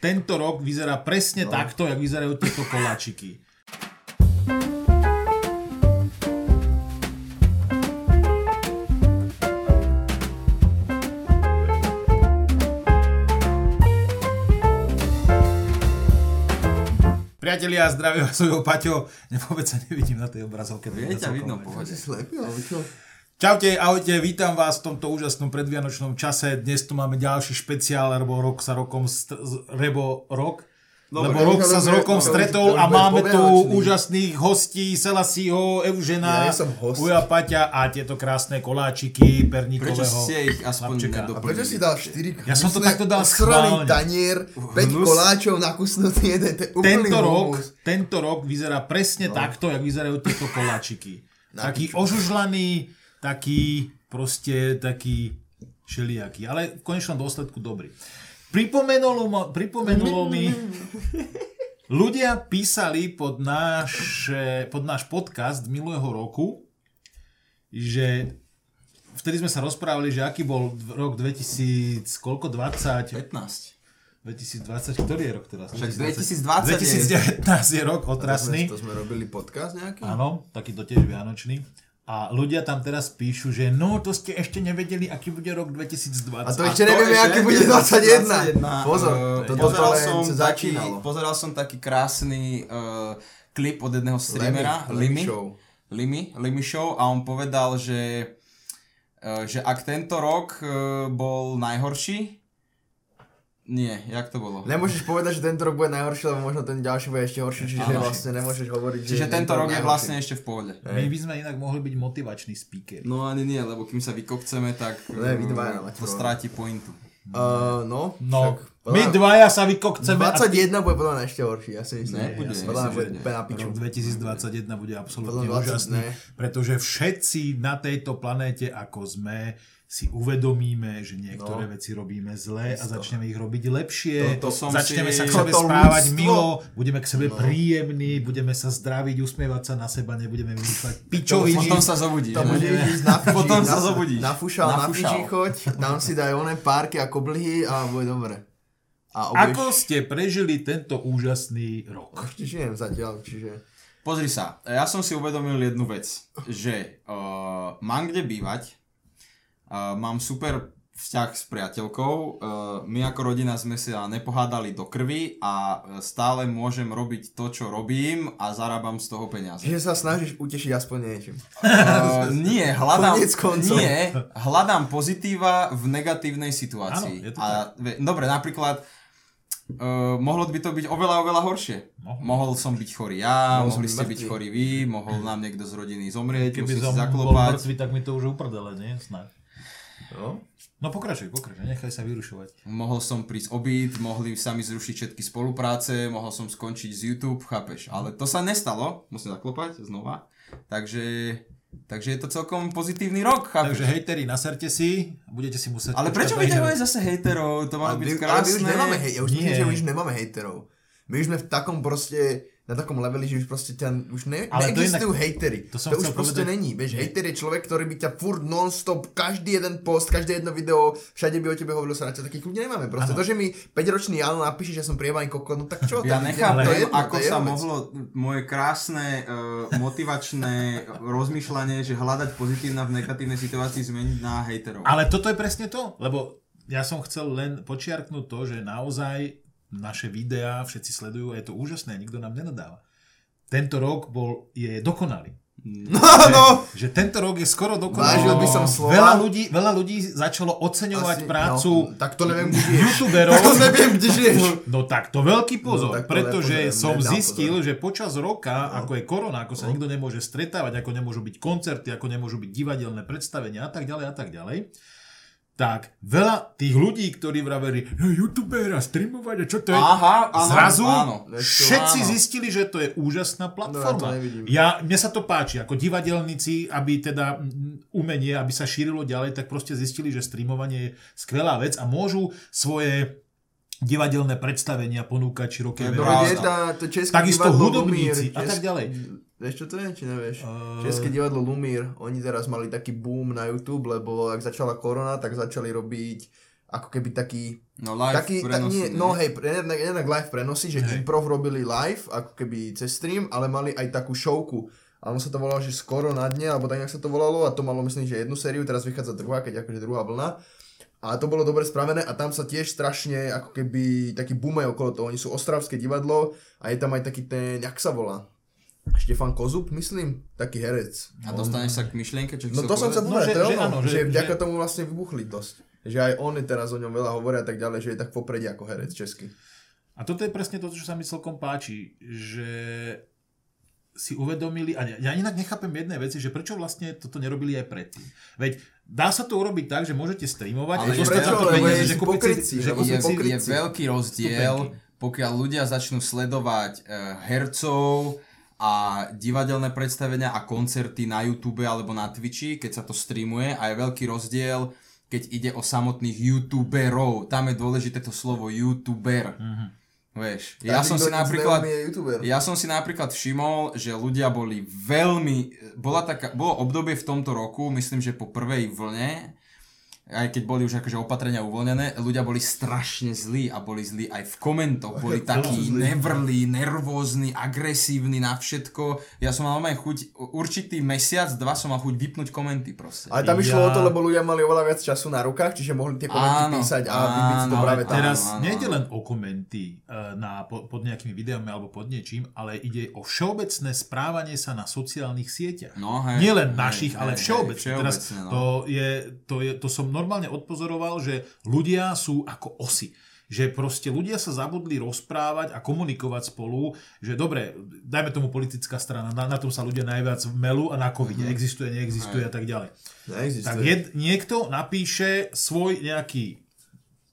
tento rok vyzerá presne no. takto, jak vyzerajú tieto koláčiky. Priatelia, zdravím vás, svojho Paťo. Vôbec sa nevidím na tej obrazovke. Je ťa vidno, pohode. Slepý, ale čo? Čaute, ahojte, vítam vás v tomto úžasnom predvianočnom čase. Dnes tu máme ďalší špeciál, lebo rok sa rokom, st- rebo rok, Dobre, lebo rok sa s rokom stretol a máme tu úžasných hostí, Selasího, Evžena, ja, Uja Paťa a tieto krásne koláčiky perníkového Prečo ste ich aspoň A prečo si dal 4 Ja som to takto dal schválne. tanier, 5 koláčov nakusnutý jeden, to je tento rok, tento rok vyzerá presne no. takto, jak vyzerajú tieto koláčiky. Taký ožužlaný, taký proste taký všelijaký, ale v konečnom dôsledku dobrý. Pripomenulo, ma, pripomenulo mi, ľudia písali pod náš, pod náš podcast minulého roku, že vtedy sme sa rozprávali, že aký bol rok 2000, koľko, 20? 15. 2020, ktorý je rok teraz? Však 2020 2019 je rok otrasný. To sme, to sme robili podcast nejaký? Áno, takýto tiež vianočný. A ľudia tam teraz píšu, že no, to ste ešte nevedeli, aký bude rok 2020. A to ešte nevieme, aký bude 21. 21. Pozor, uh, to pozeral, som taký, pozeral som taký krásny uh, klip od jedného streamera, Limy, Show. Limy, Limy Show a on povedal, že, uh, že ak tento rok uh, bol najhorší, nie, jak to bolo? Nemôžeš povedať, že tento rok bude najhorší, lebo možno ten ďalší bude ešte horší, čiže ano. vlastne nemôžeš hovoriť, čiže že tento rok je vlastne ešte v pohode. My by sme inak mohli byť motivační speaker. No ani nie, lebo kým sa vykokceme, tak ne, vy dvaja, to stráti pointu. Uh, no, no. Však, my dvaja sa vykokceme. 21 a... bude podľa mňa ešte horší, ja si myslím. Ne, bude, ja podľa bude na piču. Rok 2021 bude absolútne úžasný, pretože všetci na tejto planéte, ako sme, si uvedomíme, že niektoré no. veci robíme zle a začneme ich robiť lepšie. To, to začneme si... sa k sebe správať ľudstvo. milo, budeme k sebe no. príjemní, budeme sa zdraviť, usmievať sa na seba, nebudeme vymýšľať pičoviny. Potom sa zobudíš. To budeš ísť na fiži, Potom sa zobudíš. Na fušal, na, na fiži choď, tam si daj oné párky a koblihy a bude dobre. A obliž... Ako ste prežili tento úžasný rok? Ešte žijem zatiaľ, čiže... Pozri sa, ja som si uvedomil jednu vec, že uh, mám kde bývať, Mám super vzťah s priateľkou. Uh, my ako rodina sme sa nepohádali do krvi a stále môžem robiť to, čo robím a zarábam z toho peniaze. Že sa snažíš utešiť aspoň niečím. Uh, nie, hľadám, nie, hľadám pozitíva v negatívnej situácii. Áno, a, dobre, napríklad Uh, mohlo by to byť oveľa, oveľa horšie. Mohol, mohol som byť chorý ja, mohol mohli ste byť chorí vy, mohol nám niekto z rodiny zomrieť, Keby som bol mŕtvy, tak mi to už uprdele, nie? Snad. No? No pokračuj, pokračuj, nechaj sa vyrušovať. Mohol som prísť obyt, mohli sa mi zrušiť všetky spolupráce, mohol som skončiť z YouTube, chápeš. Ale to sa nestalo, musím zaklopať znova. Takže, takže je to celkom pozitívny rok, chápeš. Takže hejteri, naserte si, budete si musieť... Ale prečo vyťahuje zase hejterov? To malo byť krásne. Ale my už nemáme, hej, ja už Nie. že my už nemáme hejterov. My už sme v takom proste na takom leveli, že už proste ťa, už ne, Ale neexistujú inak, hejtery. To, som to už proste povedať... není. Vieš, hejter je človek, ktorý by ťa furt non-stop, každý jeden post, každé jedno video, všade by o tebe hovoril sa na ťa. Takých ľudí nemáme. Proste ano. to, že mi 5-ročný Jano napíše, že som prievaný kokot, no tak čo? Ja nechápem, to jedno, ako to sa mohlo moje krásne uh, motivačné rozmýšľanie, že hľadať pozitívna v negatívnej situácii zmeniť na hejterov. Ale toto je presne to, lebo ja som chcel len počiarknúť to, že naozaj naše videá, všetci sledujú a je to úžasné, nikto nám nenadáva. Tento rok bol, je dokonalý. No, no. Že, že tento rok je skoro dokonalý. Vážil by som slova. Veľa ľudí, veľa ľudí začalo oceňovať Asi, prácu no, tak to neviem, kde youtuberov. Tak to neviem, kde žiješ. No tak to veľký no, pozor, no, pretože som zistil, pozor. že počas roka, no. ako je korona, ako sa no. nikto nemôže stretávať, ako nemôžu byť koncerty, ako nemôžu byť divadelné predstavenia a tak ďalej a tak ďalej, tak veľa tých ľudí, ktorí vraveli, no, youtuber a streamovať a čo to je, Aha, áno, zrazu áno, všetci áno. zistili, že to je úžasná platforma. No, ja, mne sa to páči, ako divadelníci, aby teda umenie, aby sa šírilo ďalej, tak proste zistili, že streamovanie je skvelá vec a môžu svoje divadelné predstavenia ponúkať široké verejnosti. Takisto hudobníci a tak ďalej. Vieš čo to je, či nevieš? Uh... České divadlo Lumír, oni teraz mali taký boom na YouTube, lebo ak začala korona, tak začali robiť ako keby taký... No live taký, prenosy, tak, nie, No hej, jednak, jednak live prenosy, že hej. improv robili live, ako keby cez stream, ale mali aj takú showku. A ono sa to volalo, že skoro na dne, alebo tak nejak sa to volalo a to malo myslím, že jednu sériu, teraz vychádza druhá, keď akože druhá vlna. A to bolo dobre spravené a tam sa tiež strašne ako keby taký bumej okolo toho. Oni sú ostravské divadlo a je tam aj taký ten, jak sa volá? Štefan Kozub, myslím, taký herec. A dostaneš sa k myšlienke, čo No to som sa povedať, no, že, to je ono, že, že, vďaka že... tomu vlastne vybuchli dosť. Že aj on je teraz o ňom veľa hovoria a tak ďalej, že je tak popredí ako herec český. A toto je presne to, čo sa mi celkom páči, že si uvedomili, a ja inak nechápem jednej veci, že prečo vlastne toto nerobili aj predtým. Veď dá sa to urobiť tak, že môžete streamovať ale a prečo, to peniaze, že pokryci, že je, je veľký rozdiel, pokiaľ ľudia začnú sledovať uh, hercov a divadelné predstavenia a koncerty na YouTube alebo na Twitchi, keď sa to streamuje a je veľký rozdiel, keď ide o samotných youtuberov. Tam je dôležité to slovo youtuber. Mm-hmm Vieš, ja som, si napríklad, ja som si napríklad všimol, že ľudia boli veľmi, bola taká, bolo obdobie v tomto roku, myslím, že po prvej vlne, aj keď boli už akože opatrenia uvoľnené, ľudia boli strašne zlí a boli zlí aj v komentoch. Boli takí nevrlí, nervózni, agresívni na všetko. Ja som mal aj chuť, určitý mesiac, dva som mal chuť vypnúť komenty proste. Ale tam išlo ja... o to, lebo ľudia mali oveľa viac času na rukách, čiže mohli tie komenty áno, písať a vybiť to práve tam. Teraz nejde len o komenty e, na, pod nejakými videami alebo pod niečím, ale ide o všeobecné správanie sa na sociálnych sieťach. No, hej, Nielen našich, hej, ale všeobecne. Hej, všeobecne Teraz no. to, je, to, je, to som normálne odpozoroval, že ľudia sú ako osy že proste ľudia sa zabudli rozprávať a komunikovať spolu, že dobre, dajme tomu politická strana, na, na tom sa ľudia najviac melú a na covid mm. existuje, neexistuje a tak ďalej. Neexistuje. Tak jed, niekto napíše svoj nejaký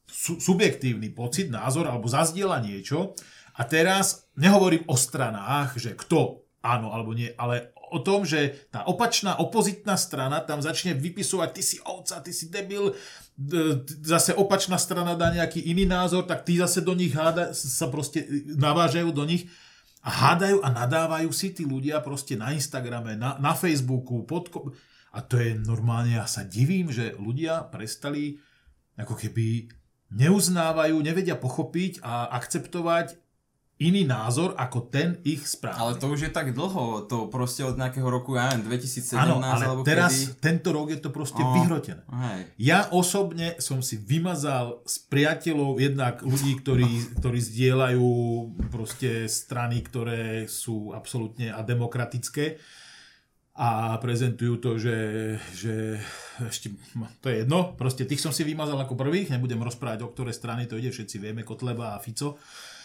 su, subjektívny pocit, názor alebo zazdiela niečo a teraz nehovorím o stranách, že kto áno alebo nie, ale o tom, že tá opačná opozitná strana tam začne vypisovať, ty si ovca, ty si debil, zase opačná strana dá nejaký iný názor, tak tí zase do nich háda, sa proste navážajú do nich a hádajú a nadávajú si tí ľudia proste na Instagrame, na, na Facebooku, pod, a to je normálne, ja sa divím, že ľudia prestali ako keby neuznávajú, nevedia pochopiť a akceptovať iný názor ako ten ich správny. Ale to už je tak dlho, to proste od nejakého roku, ja neviem, 2017 Áno, ale alebo teraz, kedy... tento rok je to proste oh, vyhrotené. Hej. Ja osobne som si vymazal s priateľov jednak ľudí, ktorí, ktorí zdieľajú proste strany, ktoré sú absolútne a demokratické a prezentujú to, že, že ešte, to je jedno, proste tých som si vymazal ako prvých, nebudem rozprávať, o ktoré strany to ide, všetci vieme, Kotleba a Fico. Uh,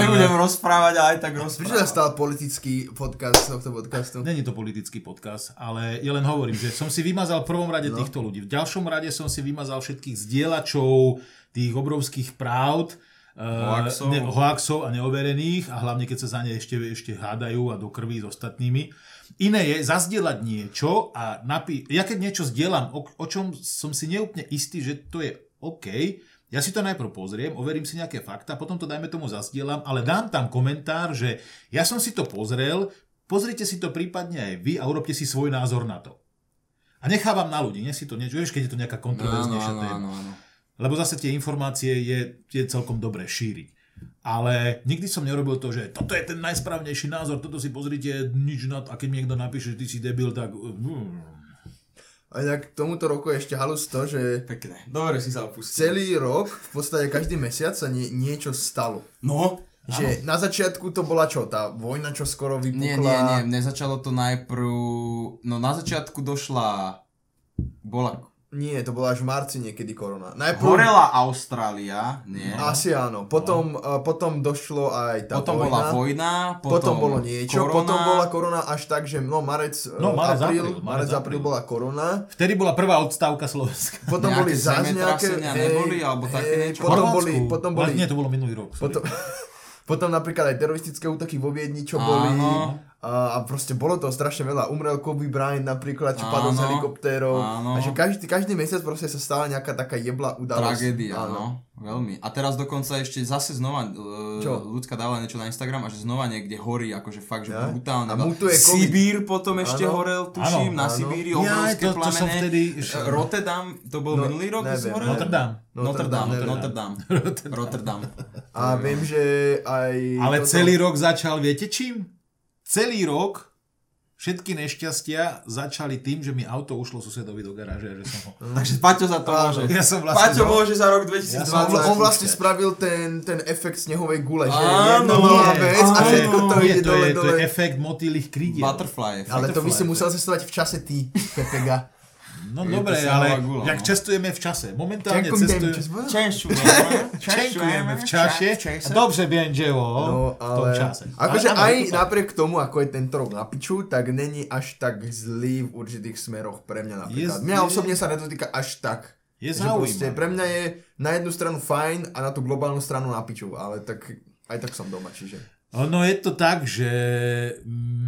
Nebudem rozprávať, ale aj tak rozprávať. Prečo sa stal politický podcast tohto podcastu? Není to politický podcast, ale ja len hovorím, že som si vymazal v prvom rade no. týchto ľudí. V ďalšom rade som si vymazal všetkých zdieľačov tých obrovských pravd, hoaxov. Ne, hoaxov a neoverených a hlavne keď sa za ne ešte, ešte hádajú a do krví s ostatnými. Iné je zazdieľať niečo a napí- ja keď niečo zdieľam, o, o čom som si neúplne istý, že to je OK, ja si to najprv pozriem, overím si nejaké fakta, potom to dajme tomu zazdielam, ale dám tam komentár, že ja som si to pozrel, pozrite si to prípadne aj vy a urobte si svoj názor na to. A nechávam na ľudí, nech si to niečo, vieš, keď je to nejaká kontroverznejšia no, no, téma. No, no, no. Lebo zase tie informácie je, je celkom dobré šíriť. Ale nikdy som nerobil to, že toto je ten najsprávnejší názor, toto si pozrite, nič na to, a keď mi niekto napíše, že ty si debil, tak... Hmm, a inak k tomuto roku je ešte halus to, že... Pekné. Dobre si sa opustil. Celý rok, v podstate každý mesiac sa nie, niečo stalo. No, že áno. na začiatku to bola čo? Tá vojna, čo skoro vypukla? Nie, nie, nie. Nezačalo to najprv... No na začiatku došla... Bola nie, to bola až v marci niekedy korona. Najprv... Horela Austrália, nie? Asi áno. Potom, no. uh, potom došlo aj tá potom vojna. bola vojna, potom, potom bolo niečo, korona. potom bola korona až tak, že no marec, e, no, marec apríl, apríl, marec, apríl bola korona. Vtedy bola prvá odstávka Slovenska. Potom nejaké boli zás nejaké... Neboli, alebo také niečo. Potom boli, potom boli... Nie, to bolo minulý rok. Potom, potom napríklad aj teroristické útoky vo Viedni, čo boli. Áno. A, a proste bolo to strašne veľa. Umrel Kobe Bryant napríklad, čo padol z helikoptérov. Áno. A že každý, každý mesiac proste sa stala nejaká taká jebla udalosť. Tragédia, áno. Veľmi. A teraz dokonca ešte zase znova, e, Čo? ľudská dávala niečo na Instagram a že znova niekde horí, akože fakt, že ja? brutálne. A mutuje Sibír potom ešte ano. horel, tuším, ano, na Sibíri, obrovské ja, to, plamene. To vtedy... Rotterdam, to bol no, minulý rok, neviem, horel? Notre Dame. Notre Dame, Notre Dame. Notre Dame. A viem, že aj... Ale celý rok začal, viete čím? Celý rok všetky nešťastia začali tým, že mi auto ušlo susedovi do garáže. Že som ho... Mm. Takže Paťo za to môže. Ja som vlastne Paťo môže za rok 2020. Ja on vlastne spravil ten, ten efekt snehovej gule, že áno, jedna vec a všetko to ide dole, dole. To je efekt motýlých krídiel. Butterfly efekt. Ale to by si musel cestovať v čase ty, Pepega. No je dobre, ale gula, jak no. cestujeme v čase. Momentálne cestujeme... Čenkujeme v čase. Dobře, Bienževo. No, ale... V tom čase. Akože aj napriek tomu, ako je tento rok na piču, tak není až tak zlý v určitých smeroch pre mňa napríklad. Mňa osobne sa nedotýka až tak. Je zaujímavé. Pre mňa je na jednu stranu fajn a na tú globálnu stranu na piču, ale tak aj tak som doma, čiže... Ono je to tak, že mm,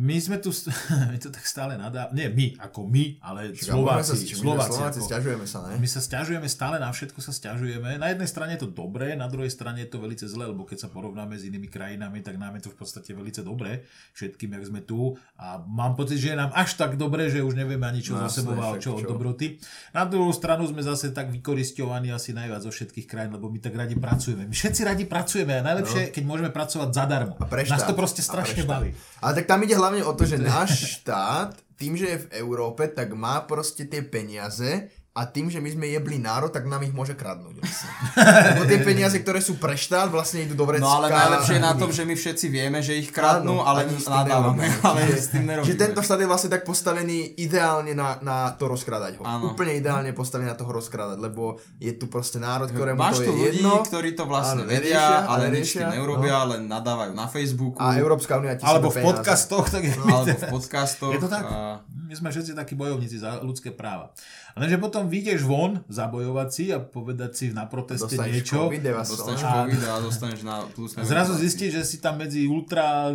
my sme tu, my to tak stále nadá, nie my, ako my, ale Čiže Slováci. Sa, Slováci, Slováci ako, stiažujeme sa, ne? My sa stiažujeme stále, na všetko sa stiažujeme. Na jednej strane je to dobré, na druhej strane je to veľmi zlé, lebo keď sa porovnáme s inými krajinami, tak nám je to v podstate veľmi dobré, všetkým, jak sme tu. A mám pocit, že je nám až tak dobré, že už nevieme ani čo no, za sebou a čo od dobroty. Na druhú stranu sme zase tak vykoristovaní asi najviac zo všetkých krajín, lebo my tak radi pracujeme. My všetci radi pracujeme a najlepšie, no. keď môžeme pracovať zadarmo. A Nás to proste strašne baví. Ale tak tam ide hlavne o to, že náš štát, tým, že je v Európe, tak má proste tie peniaze a tým, že my sme jebli národ, tak nám ich môže kradnúť. Vlastne. Lebo tie peniaze, ktoré sú pre štát, vlastne idú do vrecka. No ale najlepšie je na tom, že my všetci vieme, že ich kradnú, Áno, ale nadávame. Ale s tým nerobíme. Že tento štát je vlastne tak postavený ideálne na, na to rozkrádať ho. Áno. Úplne ideálne postavený na toho rozkrádať, lebo je tu proste národ, ktorému Máš to je ľudí, jedno. ktorí to vlastne áno, vedia, ale nič tým neurobia, no. len nadávajú na Facebooku. A Európska únia Alebo v podcastoch. Tak je, alebo v podcastoch. Je to tak? A... My sme všetci takí bojovníci za ľudské práva. Lenže potom vyjdeš von, zabojovať si a povedať si na proteste dostaneš niečo. Dostaneš a, COVID a dostaneš na plus zrazu zistíš, že si tam medzi ultra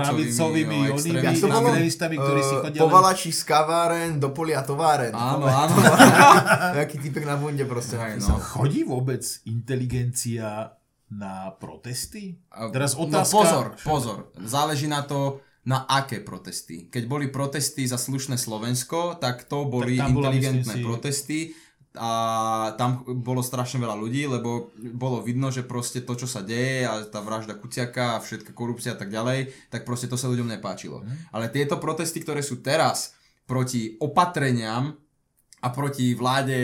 pravicovými no, onými extrémistami, ktorí si chodia... Povalači z kaváren do polia továren. Áno, áno. Nejaký typek na bunde proste. Aj, no. Chodí vôbec inteligencia na protesty? Teraz no, otázka... No pozor, pozor. Záleží na to, na aké protesty. Keď boli protesty za slušné Slovensko, tak to boli tak inteligentné si... protesty a tam bolo strašne veľa ľudí, lebo bolo vidno, že proste to, čo sa deje a tá vražda Kuciaka a všetká korupcia a tak ďalej, tak proste to sa ľuďom nepáčilo. Mm. Ale tieto protesty, ktoré sú teraz proti opatreniam a proti vláde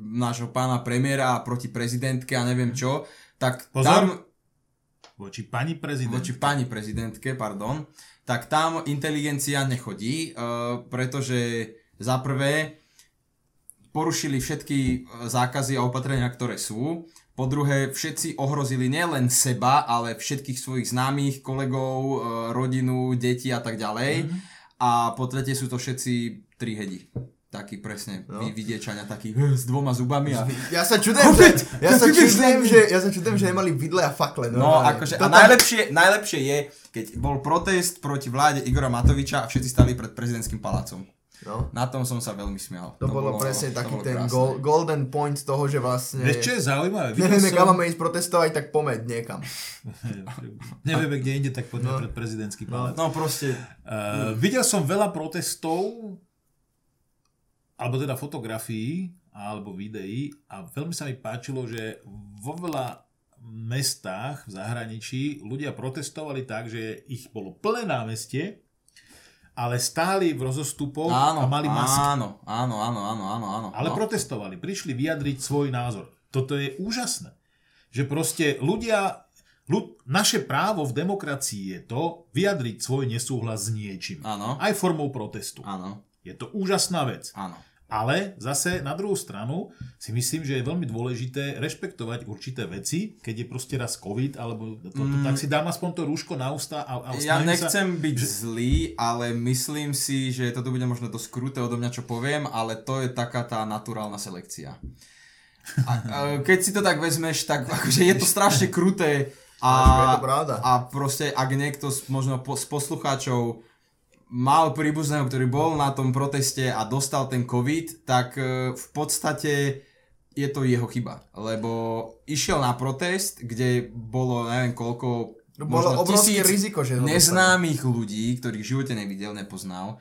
nášho pána premiéra a proti prezidentke a neviem čo, tak Pozor. tam... Voči pani prezidentke. Voči pani prezidentke, pardon tak tam inteligencia nechodí, uh, pretože za prvé porušili všetky e, zákazy a opatrenia, ktoré sú. Po druhé, všetci ohrozili nielen seba, ale všetkých svojich známych, kolegov, e, rodinu, deti a tak ďalej. Mm-hmm. A po tretie sú to všetci tri hedi taký presne no. vidiečania, taký s dvoma zubami a... Ja sa čudujem, že, ja sa čudujem, že, ja sa čudujem, že nemali vidle a fakle. No, no akože, a najlepšie, najlepšie je, keď bol protest proti vláde Igora Matoviča a všetci stali pred prezidentským palácom. No. Na tom som sa veľmi smial. To, to bolo, bolo presne taký ten gol, golden point toho, že vlastne... Vieš, čo je zaujímavé? Nevieme, som... kam máme ísť protestovať, tak pomeď niekam. Nevieme, kde inde, tak poďme no. pred prezidentský palác. No, no proste. Uh, videl som veľa protestov alebo teda fotografií alebo videí a veľmi sa mi páčilo, že vo veľa mestách v zahraničí ľudia protestovali tak, že ich bolo plné námestie, ale stáli v rozostupoch áno, a mali masky. Áno, áno, áno, áno, áno, áno. Ale no. protestovali, prišli vyjadriť svoj názor. Toto je úžasné. Že proste ľudia, ľud, naše právo v demokracii je to vyjadriť svoj nesúhlas s niečím. Áno. Aj formou protestu. Áno. Je to úžasná vec. Áno. Ale zase na druhú stranu si myslím, že je veľmi dôležité rešpektovať určité veci, keď je proste raz COVID, alebo to, to, mm. tak si dám aspoň to rúško na ústa a, a Ja nechcem sa, byť že... zlý, ale myslím si, že toto bude možno dosť kruté odo mňa, čo poviem, ale to je taká tá naturálna selekcia. A, a keď si to tak vezmeš, tak akože je to strašne kruté A, a proste, ak niekto z, možno po, z poslucháčov mal príbuzného, ktorý bol na tom proteste a dostal ten COVID, tak e, v podstate je to jeho chyba. Lebo išiel na protest, kde bolo neviem koľko no, bolo obrovské riziko, že neznámych ľudí, ktorých v živote nevidel, nepoznal.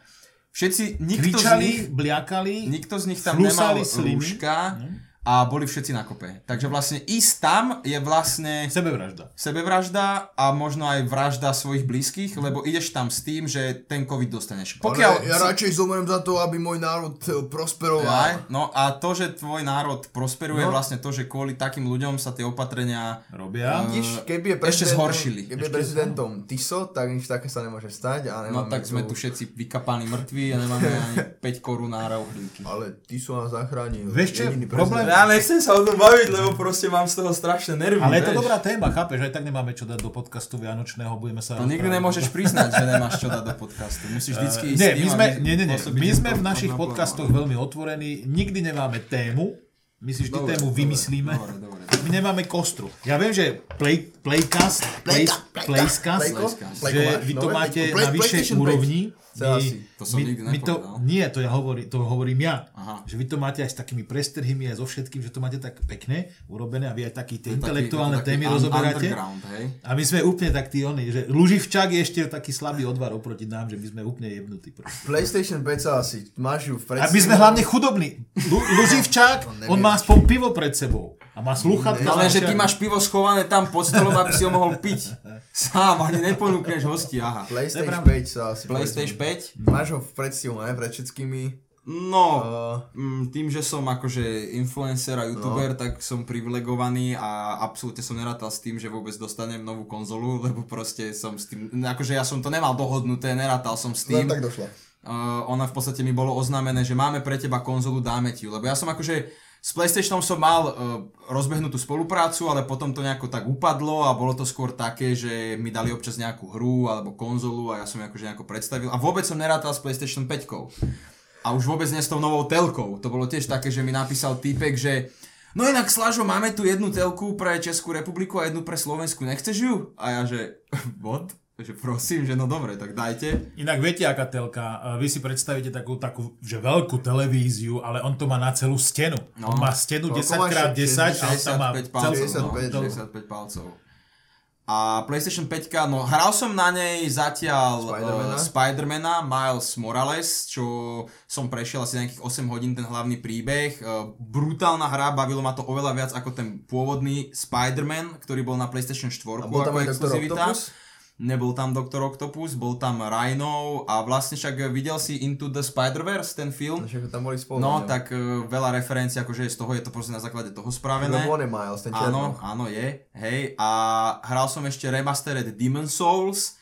Všetci, nikto Kričali, z nich, bliakali, nikto z nich tam nemal rúška. Mm a boli všetci na kope. Takže vlastne ísť tam je vlastne... Sebevražda. Sebevražda a možno aj vražda svojich blízkych, lebo ideš tam s tým, že ten COVID dostaneš. Pokiaľ... Ale ja radšej zomrem za to, aby môj národ eh, prosperoval. Aj, no a to, že tvoj národ prosperuje, no. vlastne to, že kvôli takým ľuďom sa tie opatrenia robia. Uh, keby je ešte zhoršili. Keby je prezidentom Tiso, tak nič také sa nemôže stať. A no tak sme tu všetci vykapaní mŕtvi a nemáme ani 5 korún na Ale Tiso nás zachránil. Vieš čo, problém... Ja nechcem sa o tom baviť, lebo proste mám z toho strašné nervy. Ale je to dobrá téma, chápeš? Aj tak nemáme čo dať do podcastu Vianočného, budeme sa... To nikdy nemôžeš priznať, že nemáš čo dať do podcastu. Musíš vždycky ísť nie, my sme, nie, nie, nie. My sme v našich podcastoch veľmi otvorení, nikdy nemáme tému, my si vždy dobre, tému vymyslíme. Dobre, dobre. My nemáme kostru. Ja viem, že play, playcast, play, playscast, že vy to máte na vyššej úrovni. My, to som my, my to, Nie, to, ja hovorím, to hovorím ja. Aha. Že vy to máte aj s takými prestrhými aj so všetkým, že to máte tak pekne urobené a vy aj taký tie intelektuálne taký, témy rozoberáte. A my sme úplne tak tí oni, že Luživčák je ešte taký slabý odvar oproti nám, že my sme úplne jebnutí. Proste. PlayStation 5 sa asi, máš ju v A my sme hlavne chudobní. Lu, Luživčák, on má aspoň pivo pred sebou. A má sluchatka. Ale že ty máš pivo schované tam pod stolom, aby si ho mohol piť. Sám, ani neponúkneš hosti, aha. PlayStation 5 sa asi. PlayStation 5? Máš ho v predstihu, ne? Pred všetkými. No, uh, tým, že som akože influencer a youtuber, no. tak som privilegovaný a absolútne som nerátal s tým, že vôbec dostanem novú konzolu, lebo proste som s tým, akože ja som to nemal dohodnuté, nerátal som s tým. Len tak došlo. Uh, ona v podstate mi bolo oznámené, že máme pre teba konzolu, dáme ti ju, lebo ja som akože s PlayStationom som mal uh, rozbehnutú spoluprácu, ale potom to nejako tak upadlo a bolo to skôr také, že mi dali občas nejakú hru alebo konzolu a ja som akože nejako predstavil. A vôbec som nerátal s PlayStation 5. A už vôbec nie s tou novou telkou. To bolo tiež také, že mi napísal týpek, že No inak Slažo, máme tu jednu telku pre Českú republiku a jednu pre Slovensku, nechceš ju? A ja že, what? Takže prosím, že no dobre, tak dajte. Inak viete, aká telka, vy si predstavíte takú, takú že veľkú televíziu, ale on to má na celú stenu. No. On má stenu 10x10 a on tam má palcov, celú, no, 65 palcov. A PlayStation 5, no hral som na nej zatiaľ Spider-Mana, uh, Spider-Mana Miles Morales, čo som prešiel asi nejakých 8 hodín ten hlavný príbeh. Uh, brutálna hra, bavilo ma to oveľa viac ako ten pôvodný Spider-Man, ktorý bol na PlayStation 4 a bol tam ako exkluzivita. Nebol tam Doktor Octopus, bol tam Rhino a vlastne však videl si Into the Spider-Verse, ten film. Však tam boli spolu. No, tak uh, veľa referencií, akože z toho je to proste na základe toho spravené. No, Miles, ten áno, áno, je, hej. A hral som ešte Remastered Demon Souls,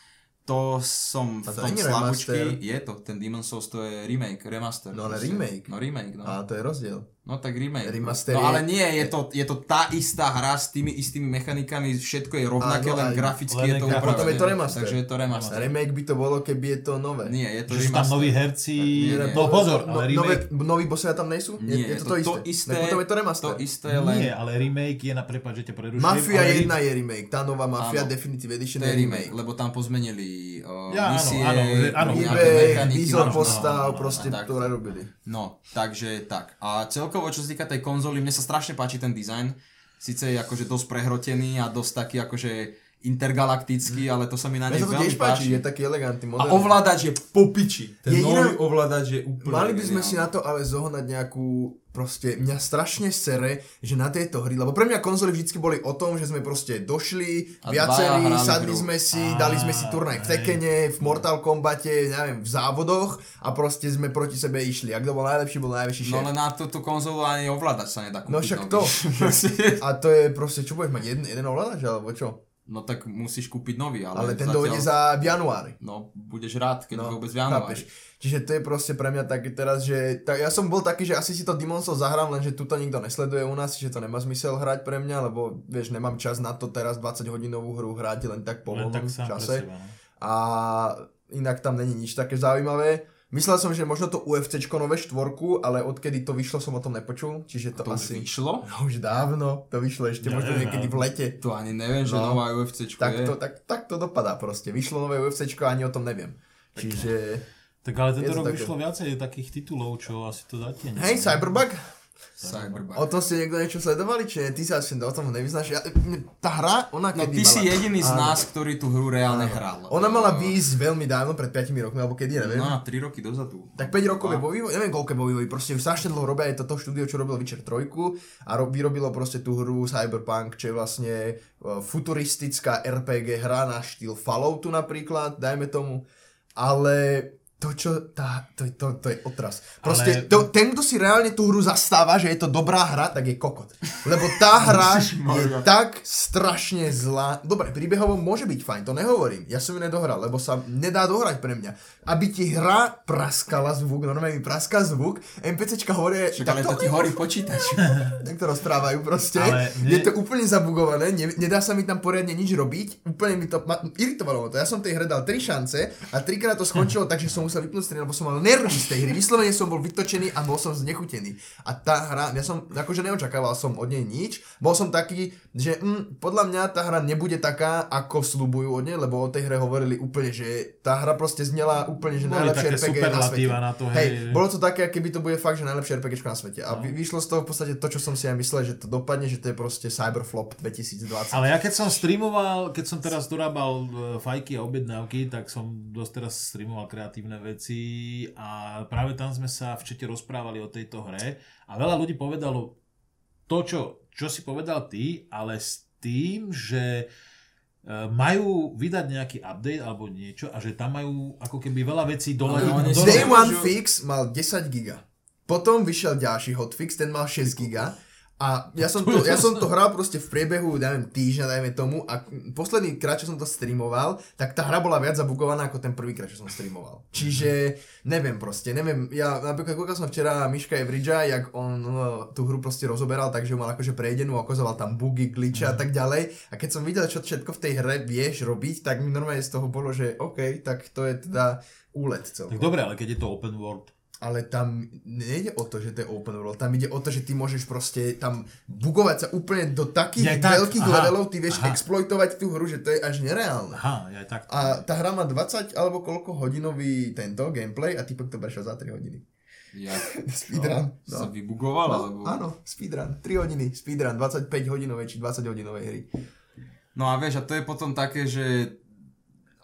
to som v tom slabúčky, je to, ten Demon Souls to je remake, remaster. No ale remake. No remake, no. A to je rozdiel. No tak remake. Remaster no ale nie, je to, je to tá istá hra s tými istými mechanikami, všetko je rovnaké, len graficky len je to upravené. Potom je to remaster. Takže je to remaster. Remake by to bolo, keby je to nové. Nie, je to Že sú tam noví herci, nie, nie, no pozor, no, ale remake... Nové, noví bossia tam nejsú? Nie, je, je to to, to isté. isté. potom je to remaster. To isté, len... Nie, ale remake je na prepad, že ťa prerušujem. Mafia 1 je remake, tá nová Mafia Definitive Edition je remake. Lebo tam pozmenili misie, áno, výzor postav, proste, ktoré robili. No, takže tak. A celkovo, čo sa týka tej konzoly, mne sa strašne páči ten dizajn. Sice je akože dosť prehrotený a dosť taký akože intergalaktický, ale to sa mi na nej veľmi páči. Je taký elegantný, moderný. A ovládač je popiči. Ten je nový iná... ovládač je úplne Mali by sme geniálny. si na to ale zohnať nejakú proste mňa strašne sere, že na tejto hry, lebo pre mňa konzoly vždy boli o tom, že sme proste došli, a viacerí, sadli hru. sme si, a, dali sme si turnaj v Tekene, v Mortal Kombate, neviem, v závodoch a proste sme proti sebe išli. A kto bol najlepší, bol najväčší šéf. No ale na túto konzolu ani ovládač sa nedá kúpiť. No však to. a to je proste, čo budeš mať, jeden, jeden ovládač, alebo čo? No tak musíš kúpiť nový, ale... Ale ten zatiaľ... dojde za v januári. No, budeš rád, keď no, vôbec v januári. Chápeš. Čiže to je proste pre mňa taký teraz, že tak ja som bol taký, že asi si to Demon Souls zahrám, lenže tu to nikto nesleduje u nás, že to nemá zmysel hrať pre mňa, lebo vieš, nemám čas na to teraz 20 hodinovú hru hrať len tak po voľnom čase. No. A inak tam není nič také zaujímavé. Myslel som, že možno to UFCčko nové štvorku, ale odkedy to vyšlo som o tom nepočul, čiže to, to asi... vyšlo? No už dávno, to vyšlo ešte ja, možno niekedy v lete. To ani neviem, že no, nová UFCčko tak je. To, tak, tak to dopadá proste, vyšlo nové a ani o tom neviem. Čiže... Tak ale tento rok vyšlo viacej takých titulov, čo asi to zatiaľ. Hej, Cyberbug? Cyberpunk. O tom ste niekto niečo sledovali, či Ty sa o tom nevyznáš. Ja, tá hra, ona no, ty mala... si jediný z nás, ktorý tú hru reálne áno. hral. Ona mala výjsť veľmi dávno, pred 5 rokmi, alebo kedy, neviem. No, 3 roky dozadu. Tak 5 rokov je vo vývoji, neviem koľko je vo vývoji, proste už strašne dlho robia, je to to štúdio, čo robil Witcher 3 a ro- vyrobilo proste tú hru Cyberpunk, čo je vlastne uh, futuristická RPG hra na štýl Falloutu napríklad, dajme tomu. Ale to, čo, tá, to, to, to je otras. Proste, Ale... to, ten, kto si reálne tú hru zastáva, že je to dobrá hra, tak je kokot. Lebo tá hra je tak strašne zlá. Dobre, príbehovo môže byť fajn, to nehovorím. Ja som ju nedohral, lebo sa nedá dohrať pre mňa. Aby ti hra praskala zvuk, normálne mi praská zvuk, NPCčka hovorí... Však ale to, to ti horí počítač. tak to rozprávajú proste. Ale nie... Je to úplne zabugované, ne, nedá sa mi tam poriadne nič robiť. Úplne mi to, ma, iritovalo to. Ja som tej hre dal tri šance a trikrát to skončilo tak, že som musel vypnúť stream, lebo som mal nervy z tej hry. Vyslovene som bol vytočený a bol som znechutený. A tá hra, ja som akože neočakával som od nej nič. Bol som taký, že mm, podľa mňa tá hra nebude taká, ako slubujú od nej, lebo o tej hre hovorili úplne, že tá hra proste znela úplne, že najlepšie RPG na svete. Na to, hej, hej, bolo to také, keby to bude fakt, že najlepšie RPG na svete. A no. vyšlo z toho v podstate to, čo som si aj myslel, že to dopadne, že to je proste Cyberflop 2020. Ale ja keď som streamoval, keď som teraz dorábal e, fajky a objednávky, tak som dosť teraz streamoval kreatívne veci a práve tam sme sa v čete rozprávali o tejto hre a veľa ľudí povedalo to, čo, čo si povedal ty, ale s tým, že e, majú vydať nejaký update alebo niečo a že tam majú ako keby veľa vecí dole. No, Day One Fix mal 10 giga. Potom vyšiel ďalší hotfix, ten mal 6 giga a ja som, to, ja som to hral proste v priebehu, neviem, týždňa, dajme tomu, a posledný krát, čo som to streamoval, tak tá hra bola viac zabugovaná ako ten prvý krát, čo som streamoval. Čiže, neviem proste, neviem, ja napríklad kúkal som včera Miška Evridža, jak on no, tú hru proste rozoberal, takže mal akože prejdenú, okozoval tam bugy, glitche a tak ďalej. A keď som videl, čo všetko v tej hre vieš robiť, tak mi normálne z toho bolo, že OK, tak to je teda úlet celkom. Tak dobre, ale keď je to open world, ale tam nejde o to, že to je open world, tam ide o to, že ty môžeš proste tam bugovať sa úplne do takých ja, tak, veľkých aha, levelov, ty vieš aha. exploitovať tú hru, že to je až nereálne. Aha, ja, tak. A tá hra má 20 alebo koľko hodinový tento gameplay a typek to prešiel za 3 hodiny. Ja, speedrun. No, no. Sa vybugoval, no, alebo... Áno, speedrun. 3 hodiny, speedrun, 25 hodinovej či 20 hodinovej hry. No a vieš, a to je potom také, že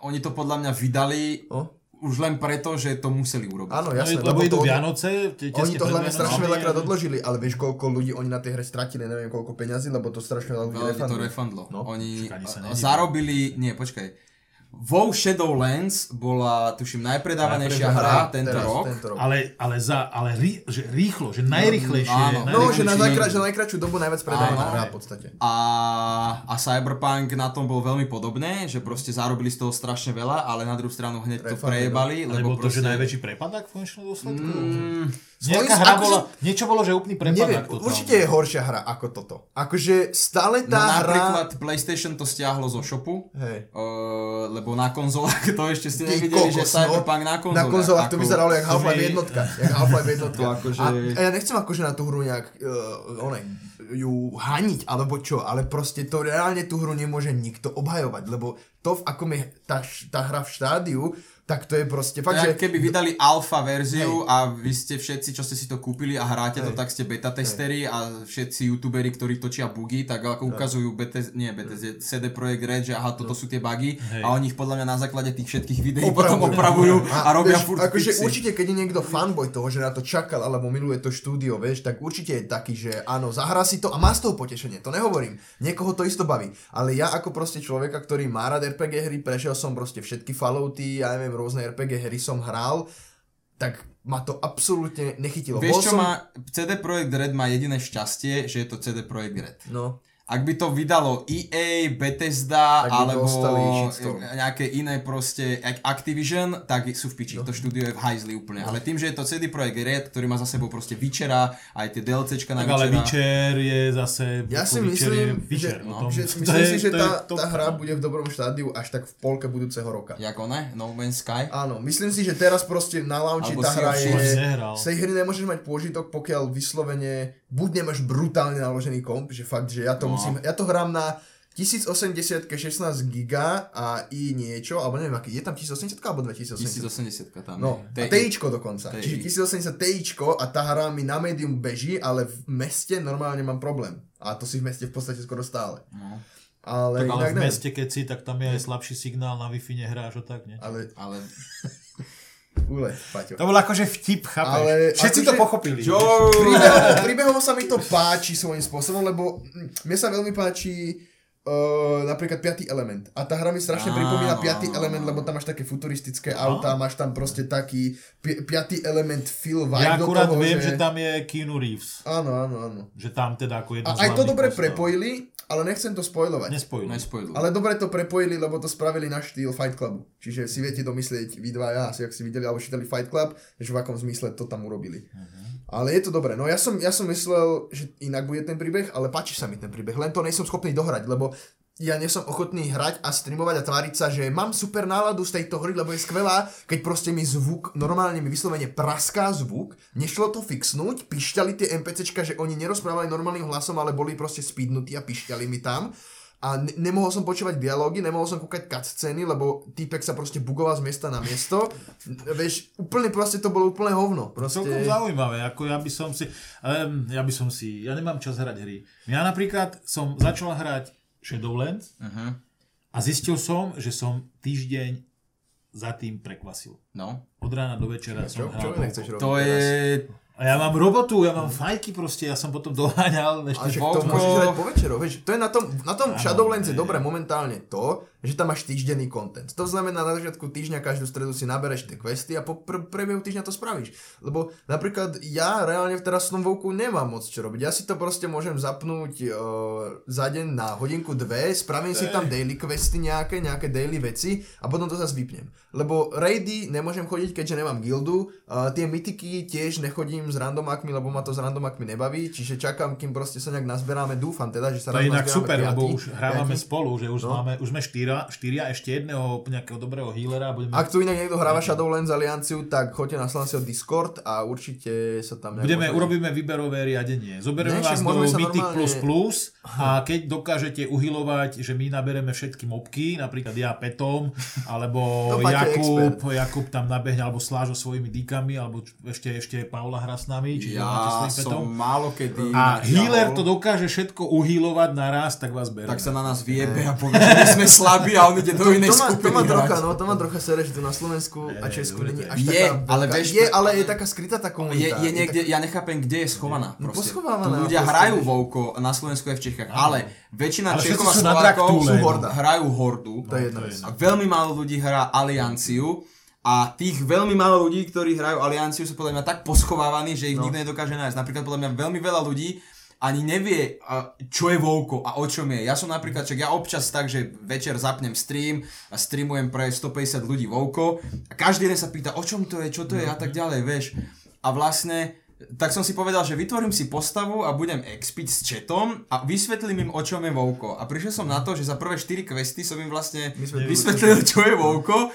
oni to podľa mňa vydali oh? Už len preto, že to museli urobiť. Áno, jasné. No, lebo, idú to, Vianoce. Oni to hlavne strašne veľakrát odložili, ale vieš, koľko ľudí oni na tej hre stratili, neviem koľko peňazí, lebo to strašne veľa ľudí refundlo. to refundlo. No. Oni zarobili, nie, počkaj, WoW Shadowlands bola, tuším, najpredávanejšia hra tento teraz, rok. Tento rok. Ale, ale, za, ale rí, že rýchlo, že najrychlejšie. No, áno. no že na najkra, že najkračšiu dobu najviac predávaná hra v podstate. A, a Cyberpunk na tom bol veľmi podobné, že proste zarobili z toho strašne veľa, ale na druhú stranu hneď Refund, to prejebali. No. Lebo to, proste... že najväčší prepadak v konečnom dôsledku? Mm, Nejaká hra bola, že... niečo bolo, že úplný prepadak. Neviem, toto. určite je horšia hra ako toto. Akože stále tá no, hra... Napríklad PlayStation to stiahlo zo shopu, Hej. Uh, lebo na konzolách to ešte ste nevideli, kokos, že Cyberpunk no, na konzolách. Na konzolách ako... to vyzeralo jak Half-Life jednotka. Jak Half-Life jednotka. akože... a, a, ja nechcem akože na tú hru nejak uh, onej, ju haniť, alebo čo, ale proste to reálne tú hru nemôže nikto obhajovať, lebo to, v akom je tá, tá hra v štádiu, tak to je proste fakt, že... keby vydali alfa verziu hej. a vy ste všetci, čo ste si to kúpili a hráte hej. to, tak ste beta testery hej. a všetci youtuberi, ktorí točia bugy, tak ako hej. ukazujú BT, nie BT, CD Projekt Red, že aha, toto sú tie bugy hej. a oni ich podľa mňa na základe tých všetkých videí opravujú. potom opravujú a, a robia vieš, furt akože určite, keď je niekto fanboy toho, že na to čakal alebo miluje to štúdio, vieš, tak určite je taký, že áno, zahrá si to a má z toho potešenie, to nehovorím. Niekoho to isto baví, ale ja ako proste človeka, ktorý má rád RPG hry, prešiel som proste všetky Fallouty, ja neviem, rôzne RPG hry som hral, tak ma to absolútne nechytilo. Vieš čo som... má, CD Projekt Red má jediné šťastie, že je to CD Projekt Red. No. Ak by to vydalo EA, Bethesda, alebo nejaké iné proste Activision, tak sú v piči. No. To štúdio je v hajzli úplne. No. Ale tým, že je to CD Projekt Red, ktorý má za sebou proste Vyčera, aj tie DLCčka na tak, Ale Vyčer je zase... Ja si myslím, Witcher, že, no. že, myslím je, si, že tá, tá hra bude v dobrom štádiu až tak v polke budúceho roka. Jako ne? No Man's Sky? Áno, myslím si, že teraz proste na launchi tá hra je... Z tej hry nemôžeš mať pôžitok, pokiaľ vyslovene buď nemáš brutálne naložený komp, že fakt, že ja to no. Musím, ja to hrám na 1080 16 giga a i niečo, alebo neviem aký, je tam 1080 alebo 2080? 1080 tam No, je. a TIčko dokonca. TI. Čiže 1080 TIčko a tá hra mi na medium beží, ale v meste normálne mám problém. A to si v meste v podstate skoro stále. No. Ale, tak ale v meste, keď si, tak tam je aj slabší signál, na Wi-Fi nehráš o tak, nie? Ale, ale Ule, Paťo. To bol akože vtip, chápeš? Ale, Všetci akože, to pochopili. Príbehovo, sa mi to páči svojím spôsobom, lebo mne sa veľmi páči uh, napríklad 5. element. A tá hra mi strašne ah, pripomína 5. element, lebo tam máš také futuristické ah. auta, máš tam proste taký 5. element feel vibe Ja akurát do toho, viem, že... že tam je Keanu Reeves. Áno, áno, áno. Že tam teda ako jedno A aj to dobre prepojili, ale nechcem to spojovať. Nespojili. Ale dobre to prepojili, lebo to spravili na štýl Fight Clubu. Čiže si viete domyslieť vy dva, ja, asi ak si videli alebo čítali Fight Club, že v akom zmysle to tam urobili. Uh-huh. Ale je to dobré. No ja som, ja som myslel, že inak bude ten príbeh, ale páči sa mi ten príbeh. Len to nejsem schopný dohrať, lebo ja nie som ochotný hrať a streamovať a tváriť sa, že mám super náladu z tejto hry, lebo je skvelá, keď proste mi zvuk, normálne mi vyslovene praská zvuk, nešlo to fixnúť, pišťali tie NPCčka, že oni nerozprávali normálnym hlasom, ale boli proste speednutí a pišťali mi tam a ne- nemohol som počúvať dialógy, nemohol som kúkať cutscény, lebo týpek sa proste bugoval z miesta na miesto. Vieš, úplne proste to bolo úplne hovno. Proste... Celkom zaujímavé, ako ja by som si, um, ja by som si, ja nemám čas hrať hry. Ja napríklad som začal hrať Shadowlands uh-huh. a zistil som, že som týždeň za tým prekvasil. No. Od rána do večera čo, som hral. Čo to je... A ja mám robotu, ja mám fajky proste, ja som potom doháňal ešte Ale to môžeš hrať po večeru, vieš, to je na tom, na tom Shadowlands je dobré momentálne to, že tam máš týždenný content. To znamená, na začiatku týždňa každú stredu si nabereš tie questy a po pr- priebehu týždňa to spravíš. Lebo napríklad ja reálne teraz v tom vouku nemám moc čo robiť. Ja si to proste môžem zapnúť uh, za deň na hodinku dve, spravím si tam daily questy nejaké, nejaké daily veci a potom to zase vypnem. Lebo raidy nemôžem chodiť, keďže nemám gildu. Uh, tie mytiky tiež nechodím s randomákmi, lebo ma to s randomákmi nebaví, čiže čakám, kým proste sa nejak nazberáme. Dúfam teda, že sa To je inak super, piaty, lebo už hrávame piaty. spolu, že už, no. máme, už sme štyri štyria, štyria ešte jedného nejakého dobrého healera. Budeme... Ak tu inak niekto hráva Shadowlands Alianciu, tak choďte na Slansio Discord a určite sa tam... Budeme, môžeme... urobíme výberové riadenie. Zoberieme vás do Mythic normálne... Plus Plus a keď dokážete uhylovať, že my nabereme všetky mobky, napríklad ja Petom, alebo Jakub, Jakub tam nabehne, alebo Slážo svojimi díkami, alebo ešte, ešte Paula hra s nami. Čiže ja som málo kedy... A healer to dokáže všetko uhylovať naraz, tak vás bereme. Tak sa na nás viebe a povie, že sme slabí a on ide do inej to má, skupiny to má trocha, no, to má trocha sere, že tu na Slovensku a Česku není až je, taká ale vieš, je, ale je taká skrytá tá komunita. Je, je niekde, je tak... ja nechápem, kde je schovaná. No, poschovávaná. ľudia hrajú Vovko na Slovensku aj v Čechách, ale väčšina Čechov a Slovákov horda. hrajú hordu. To je jedno. A veľmi málo ľudí hrá alianciu. A tých veľmi málo ľudí, ktorí hrajú alianciu, sú podľa mňa tak poschovávaní, že ich no. nikto nedokáže nájsť. Napríklad podľa mňa veľmi veľa ľudí ani nevie, čo je Vovko a o čom je. Ja som napríklad, čak ja občas tak, že večer zapnem stream a streamujem pre 150 ľudí Vovko a každý jeden sa pýta, o čom to je, čo to je a tak ďalej, vieš. A vlastne tak som si povedal, že vytvorím si postavu a budem expiť s chatom a vysvetlím im, o čom je Vovko. A prišiel som na to, že za prvé 4 questy som im vlastne vysvetlil, čo je Vovko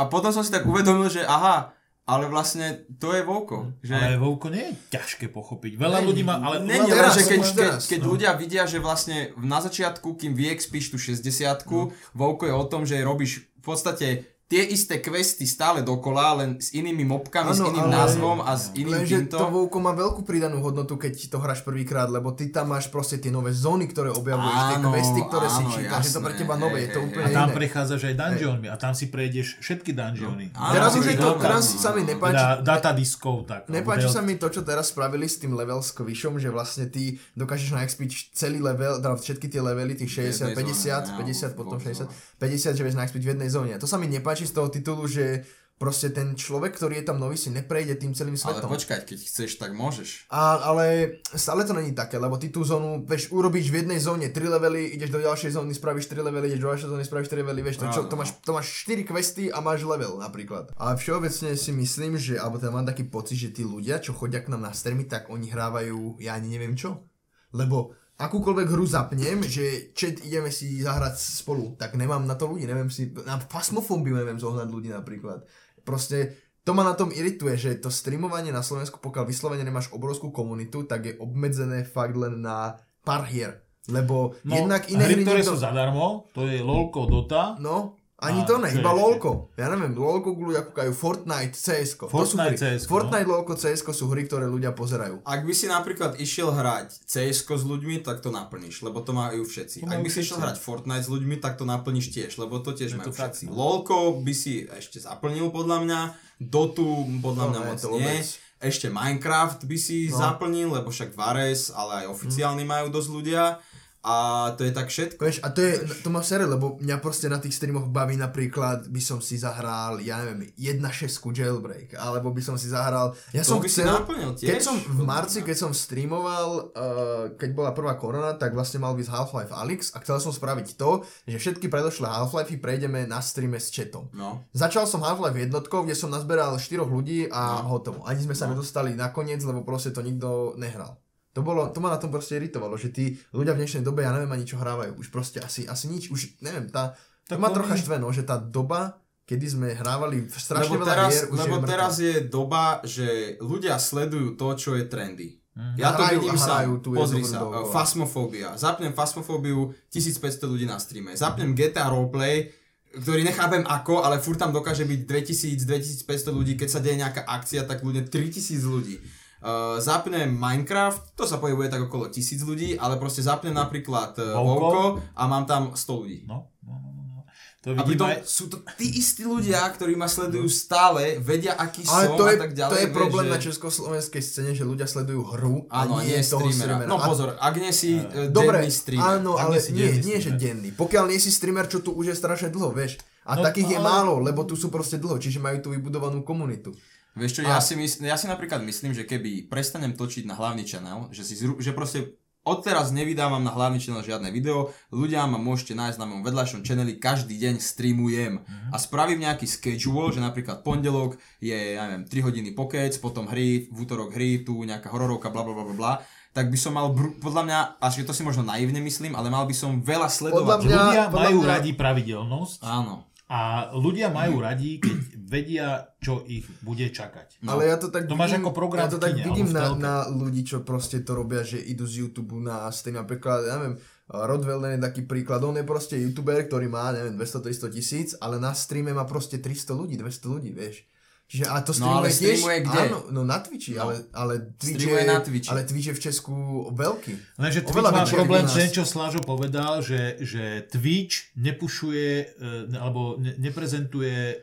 a potom som si tak uvedomil, že aha, ale vlastne to je Vovko. Že... Ale Vovko nie je ťažké pochopiť. Veľa ľudí má... Ale nie, nie, teraz, že keď, keď, keď no. ľudia vidia, že vlastne na začiatku, kým vyexpíš tú 60 no. Vovko je o tom, že robíš v podstate tie isté questy stále dokola, len s inými mobkami, ano, s iným názvom a s iným Lenže týmto. to Vovko má veľkú pridanú hodnotu, keď to hráš prvýkrát, lebo ty tam máš proste tie nové zóny, ktoré objavuješ, áno, tie questy, ktoré áno, si čítaš, je to pre teba nové, je to úplne A tam iné. prechádzaš aj dungeonmi a tam si prejdeš všetky dungeony. No. Teraz už je to, teraz sa mi nepáči. Data diskov, tak. Nepáči sa mi to, čo teraz spravili s tým level squishom, že vlastne ty dokážeš naexpiť celý level, teda všetky tie levely, tých 60, 50, 50, potom 60, 50, že vieš naexpiť v jednej zóne. To sa mi nepáči z toho titulu, že proste ten človek, ktorý je tam nový, si neprejde tým celým svetom. Ale počkať, keď chceš, tak môžeš. A, ale stále to není také, lebo ty tú zónu, vieš, urobíš v jednej zóne 3 levely, ideš do ďalšej zóny, spravíš 3 levely, ideš do ďalšej zóny, spravíš 3 levely, vieš, to, čo, to, máš, to máš 4 questy a máš level napríklad. A všeobecne si myslím, že, alebo teda mám taký pocit, že tí ľudia, čo chodia k nám na streamy, tak oni hrávajú, ja ani neviem čo. Lebo akúkoľvek hru zapnem, že chat ideme si zahrať spolu, tak nemám na to ľudí, neviem si, na fasmofóbiu neviem zohnať ľudí napríklad. Proste to ma na tom irituje, že to streamovanie na Slovensku, pokiaľ vyslovene nemáš obrovskú komunitu, tak je obmedzené fakt len na pár hier. Lebo no, jednak iné hry, ktoré niekto... sú zadarmo, to je LOLko, Dota. No, ani to ne, iba LOLko. Ja neviem, LOLko ľudia kúkajú, Fortnite, CS. Fortnite, CS. Fortnite, LOLko, CS sú hry, ktoré ľudia pozerajú. Ak by si napríklad išiel hrať CS s ľuďmi, tak to naplníš, lebo to majú všetci. Ak by si išiel hrať Fortnite s ľuďmi, tak to naplníš tiež, lebo to tiež majú všetci. LOLko by si ešte zaplnil podľa mňa, Dotu podľa no, mňa moc nie. Ešte Minecraft by si no. zaplnil, lebo však Vares, ale aj oficiálny mm. majú dosť ľudia. A to je tak všetko. Vieš, a to, je, to má sere, lebo mňa proste na tých streamoch baví napríklad, by som si zahral, ja neviem, 1.6 jailbreak, alebo by som si zahral... Ja to som chcel, tiež, keď som v marci, keď som streamoval, uh, keď bola prvá korona, tak vlastne mal byť Half-Life Alyx a chcel som spraviť to, že všetky predošlé Half-Life prejdeme na streame s chatom. No. Začal som Half-Life jednotkou, kde som nazberal 4 ľudí a no. hotovo. Ani sme sa no. nedostali nakoniec, lebo proste to nikto nehral. To, bolo, to ma na tom proste iritovalo, že tí ľudia v dnešnej dobe, ja neviem ani čo hrávajú, už proste asi, asi nič, už neviem, tá, to ma trocha štve, no, že tá doba, kedy sme hrávali strašne lebo veľa teraz, hier, už Lebo je teraz je doba, že ľudia sledujú to, čo je trendy. Mm. Ja to vidím sa, pozri sa, uh, Fasmofóbia. Zapnem Fasmofóbiu, 1500 ľudí na streame. Zapnem GTA Roleplay, ktorý nechápem ako, ale furt tam dokáže byť 2000-2500 ľudí, keď sa deje nejaká akcia, tak ľudia 3000 ľudí. Uh, zapnem Minecraft, to sa pohybuje tak okolo tisíc ľudí, ale proste zapnem napríklad uh, Volko a mám tam 100 ľudí. No, no, no, no. no. To a pritom aj... sú to tí istí ľudia, ktorí ma sledujú no. stále, vedia aký ale som to je, a tak ďalej. To je problém že... na československej scéne, že ľudia sledujú hru a áno, nie, nie toho streamera. No pozor, ak nie si uh, Dobre, denný streamer. Áno, ale nie, nie, nie že denný. Pokiaľ nie si streamer, čo tu už je strašne dlho, vieš. A no, takých ale... je málo, lebo tu sú proste dlho, čiže majú tu vybudovanú komunitu. Vieš čo, ja, si mysl, ja si napríklad myslím, že keby prestanem točiť na hlavný channel, že, si, že proste odteraz nevydávam na hlavný channel žiadne video, ľudia ma môžete nájsť na mojom vedľajšom channeli, každý deň streamujem mm-hmm. a spravím nejaký schedule, že napríklad pondelok je, ja neviem, 3 hodiny pokec, potom hry, v útorok hry, tu nejaká hororovka, bla bla bla bla tak by som mal, br- podľa mňa, až to si možno naivne myslím, ale mal by som veľa sledovať. Podľa mňa, ľudia majú mňa... radi pravidelnosť. Áno. A ľudia majú radi, keď vedia, čo ich bude čakať. No. Ale ja to tak to vidím, máš ako program ja to tak kine, vidím na, na ľudí, čo proste to robia, že idú z YouTube na stream. Napríklad, ja neviem, Rodwell je taký príklad, on je proste youtuber, ktorý má, neviem, 200-300 tisíc, ale na streame má proste 300 ľudí, 200 ľudí, vieš. Čiže a to streamuje, no, ale streamuje tiež, kde? Áno, no na Twitchi, no. ale, ale Twitch je, na Twitchi. ale Twitch je v Česku veľký. Lenže Twitch má problém ten, čo Slážo povedal, že, že Twitch nepušuje, e, alebo ne, neprezentuje e,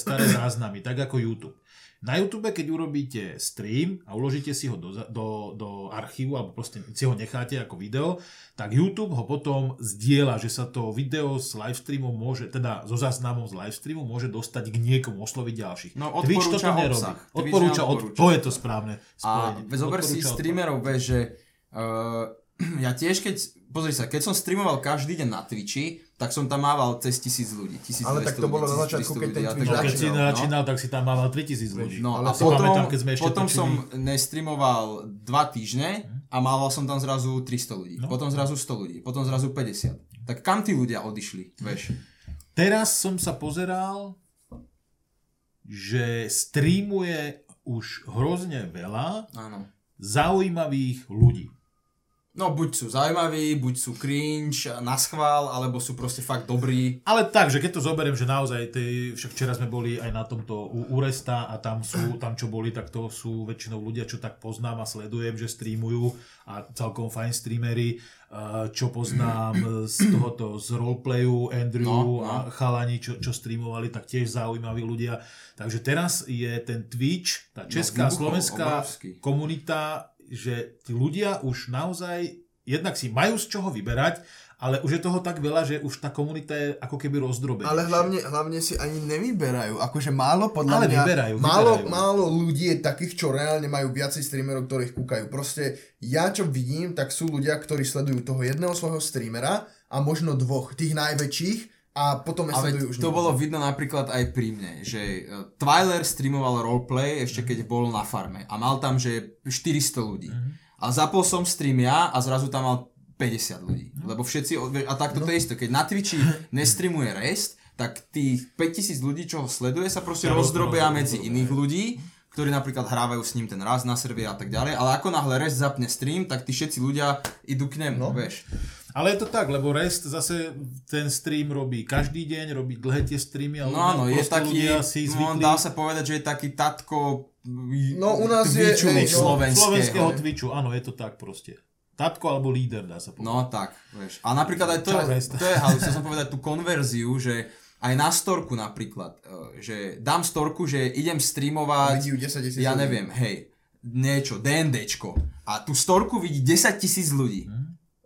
staré záznamy, tak ako YouTube. Na YouTube, keď urobíte stream a uložíte si ho do, do, do archívu, alebo proste si ho necháte ako video, tak YouTube ho potom zdieľa, že sa to video s livestreamom môže, teda so záznamom z livestreamu môže dostať k niekomu, osloviť ďalších. No Twitch toto nerobí. Odporúča, odporúča. to je to správne spojenie. A zober si streamerov, že uh, ja tiež keď, pozri sa, keď som streamoval každý deň na Twitchi, tak som tam mával cez tisíc ľudí. Tisíc ale tak to ľudí, bolo na začiatku, keď ten Twitch no, Keď si začínal, no. tak si tam mával 3000 ľudí. No, a potom, pamätám, keď sme ešte potom točili... som nestreamoval dva týždne a mával som tam zrazu 300 ľudí. No. Potom zrazu 100 ľudí. Potom zrazu 50. Tak kam tí ľudia odišli, vieš? Teraz som sa pozeral, že streamuje už hrozne veľa Áno. zaujímavých ľudí. No buď sú zaujímaví, buď sú cringe, na schvál, alebo sú proste fakt dobrí. Ale tak, že keď to zoberiem, že naozaj, tej, však včera sme boli aj na tomto u Uresta a tam sú, tam čo boli, tak to sú väčšinou ľudia, čo tak poznám a sledujem, že streamujú a celkom fajn streamery, čo poznám z tohoto, z roleplayu Andrew no, no. a chalani, čo, čo streamovali, tak tiež zaujímaví ľudia. Takže teraz je ten Twitch, tá no, česká, no, slovenská komunita že tí ľudia už naozaj jednak si majú z čoho vyberať, ale už je toho tak veľa, že už tá komunita je ako keby rozdrobená. Ale hlavne, hlavne si ani nevyberajú, akože málo podľa ale mňa, vyberajú, málo, vyberajú. málo ľudí je takých, čo reálne majú viacej streamerov, ktorých kúkajú. Proste ja čo vidím, tak sú ľudia, ktorí sledujú toho jedného svojho streamera a možno dvoch, tých najväčších, a potom Ale už to bolo vidno napríklad aj pri mne, že e, Twiler streamoval roleplay ešte keď bol na farme a mal tam, že 400 ľudí. Mm-hmm. A zapol som stream ja a zrazu tam mal 50 ľudí. Lebo všetci, a takto no. to je isto, keď na Twitchi nestreamuje Rest, tak tých 5000 ľudí, čo ho sleduje, sa proste rozdrobia medzi iných ľudí, ktorí napríklad hrávajú s ním ten raz na server a tak ďalej, ale ako náhle Rest zapne stream, tak tí všetci ľudia idú k nemu, no. vieš. Ale je to tak, lebo Rest zase ten stream robí každý deň, robí dlhé tie streamy. Ale no áno, je taký, si no, dá sa povedať, že je taký tatko no, u nás Twitchu je, no, slovenského Twitchu, áno, je to tak proste. Tatko alebo líder, dá sa povedať. No tak, vieš. A napríklad aj to, to je halus, chcel som povedať tú konverziu, že aj na storku napríklad, e, že dám storku, že idem streamovať, 10 ja neviem, hej, niečo, DNDčko. A tú storku vidí 10 tisíc ľudí. Hmm.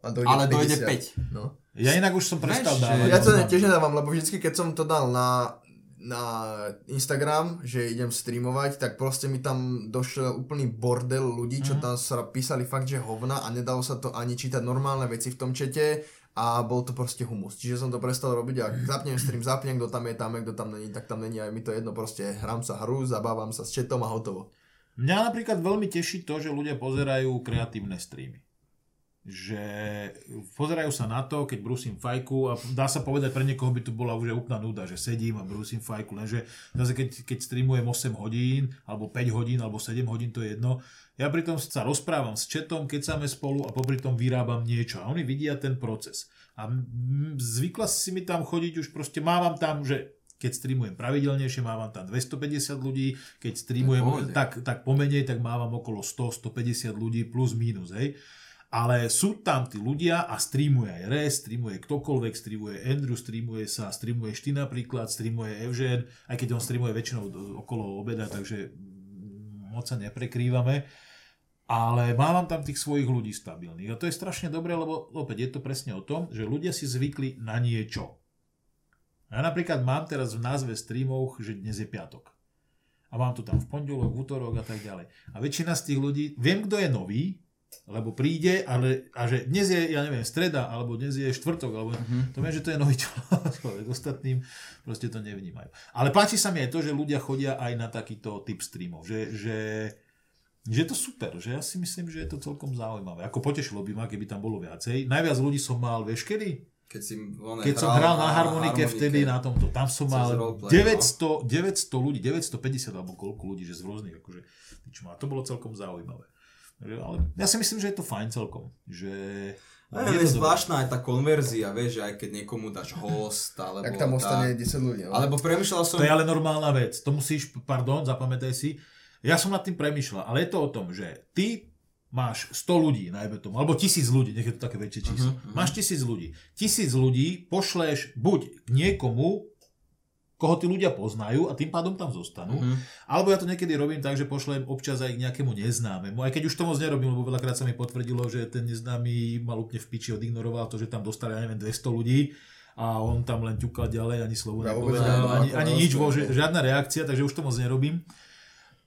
A dojde ale 50. dojde 5. No. Ja inak už som prestal dávať. Ja to ne, tiež nedávam, lebo vždycky, keď som to dal na na Instagram, že idem streamovať, tak proste mi tam došiel úplný bordel ľudí, čo mhm. tam sa písali fakt, že hovna a nedalo sa to ani čítať normálne veci v tom čete a bol to proste humus. Čiže som to prestal robiť a zapnem stream, zapnem, kto tam je tam, kto tam není, tak tam není aj mi to jedno, proste hrám sa hru, zabávam sa s četom a hotovo. Mňa napríklad veľmi teší to, že ľudia pozerajú kreatívne streamy že pozerajú sa na to, keď brúsim fajku a dá sa povedať, pre niekoho by tu bola už úplná nuda, že sedím a brúsim fajku, lenže zase keď, keď streamujem 8 hodín, alebo 5 hodín, alebo 7 hodín, to je jedno, ja pritom sa rozprávam s četom, keď sme spolu a popri tom vyrábam niečo. A oni vidia ten proces. A zvykla si mi tam chodiť už proste, mávam tam, že keď streamujem pravidelnejšie, mávam tam 250 ľudí, keď streamujem tak, tak pomenej, tak mávam okolo 100-150 ľudí plus minus, hej ale sú tam tí ľudia a streamuje aj Res, streamuje ktokoľvek, streamuje Andrew, streamuje sa, streamuješ ty napríklad, streamuje Evžen, aj keď on streamuje väčšinou okolo obeda, takže moc sa neprekrývame. Ale mám tam tých svojich ľudí stabilných. A to je strašne dobré, lebo opäť je to presne o tom, že ľudia si zvykli na niečo. Ja napríklad mám teraz v názve streamov, že dnes je piatok. A mám to tam v pondelok, v útorok a tak ďalej. A väčšina z tých ľudí, viem, kto je nový, lebo príde, ale, a že dnes je, ja neviem, streda, alebo dnes je štvrtok, alebo uh-huh. to viem, že to je nový človek, ostatným proste to nevnímajú. Ale páči sa mi aj to, že ľudia chodia aj na takýto typ streamov, že, že, že je to super, že ja si myslím, že je to celkom zaujímavé. Ako potešilo by ma, keby tam bolo viacej. Najviac ľudí som mal, vieš kedy? Keď, si Keď som hral na harmonike, harmonike vtedy na tomto, tam som mal 900, 900 ľudí, 950 alebo koľko ľudí, že z rôznych, akože, a to bolo celkom zaujímavé. Ale ja si myslím, že je to fajn celkom. Že... No, je, je zvláštna aj tá konverzia, vieš, že aj keď niekomu dáš host, alebo... Tak tam ostane tá... 10 ľudí. No? Alebo premyšľal som... To je ale normálna vec. To musíš, pardon, zapamätaj si. Ja som nad tým premyšľal, ale je to o tom, že ty máš 100 ľudí, najmä tomu, alebo tisíc ľudí, nech je to také väčšie číslo. Uh-huh, uh-huh. Máš tisíc ľudí. Tisíc ľudí pošleš buď k niekomu, koho tí ľudia poznajú a tým pádom tam zostanú. Mm-hmm. Alebo ja to niekedy robím tak, že pošlem občas aj k nejakému neznámemu. Aj keď už to moc nerobím, lebo veľakrát sa mi potvrdilo, že ten neznámy mal úplne v piči, odignoroval to, že tam dostali, ja neviem, 200 ľudí a on tam len ťukal ďalej, ani slovo nepovedal, ani, ani nič, žiadna reakcia, takže už to moc nerobím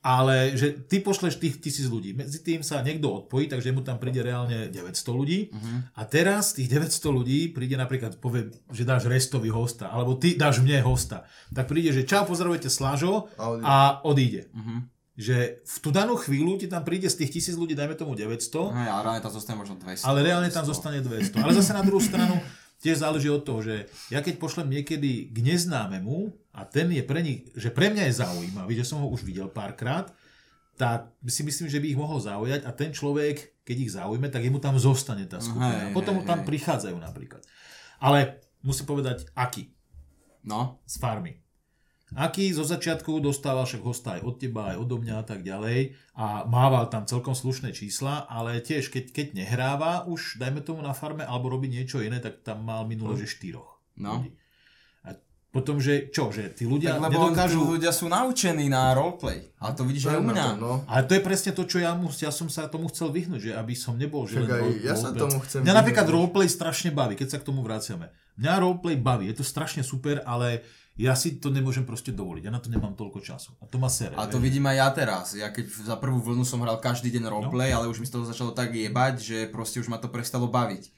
ale že ty pošleš tých tisíc ľudí. Medzi tým sa niekto odpojí, takže mu tam príde reálne 900 ľudí. Uh-huh. A teraz tých 900 ľudí príde napríklad, povie, že dáš restový hosta, alebo ty dáš mne hosta. Tak príde, že čau, pozdravujete Slažo a odíde. Uh-huh. Že v tú danú chvíľu ti tam príde z tých tisíc ľudí, dajme tomu 900. No, ale reálne tam zostane možno 200. Ale reálne tam zostane 200. Ale zase na druhú stranu, tiež záleží od toho, že ja keď pošlem niekedy k neznámemu a ten je pre nich, že pre mňa je zaujímavý, že som ho už videl párkrát, tak si myslím, že by ich mohol zaujať a ten človek, keď ich zaujme, tak jemu tam zostane tá skupina. Hej, a potom hej, tam hej. prichádzajú napríklad. Ale musím povedať, aký. No. Z farmy. Aký zo začiatku dostával však hosta aj od teba, aj odo mňa a tak ďalej a mával tam celkom slušné čísla, ale tiež keď, keď nehráva už, dajme tomu na farme, alebo robí niečo iné, tak tam mal minule, no. že štyroch. No. A potom, že čo, že tí ľudia tak, lebo nedokážu... ľudia sú naučení na roleplay. A to vidíš aj u mňa. No. Ale to je presne to, čo ja, mu, ja som sa tomu chcel vyhnúť, že aby som nebol... Že aj, ja sa tomu chcem Mňa napríklad roleplay strašne baví, keď sa k tomu vraciame. Mňa roleplay baví, je to strašne super, ale ja si to nemôžem proste dovoliť. Ja na to nemám toľko času. A to ma sere. A to vidím aj ja teraz. Ja keď za prvú vlnu som hral každý deň roleplay, no. ale už mi z toho začalo tak jebať, že proste už ma to prestalo baviť.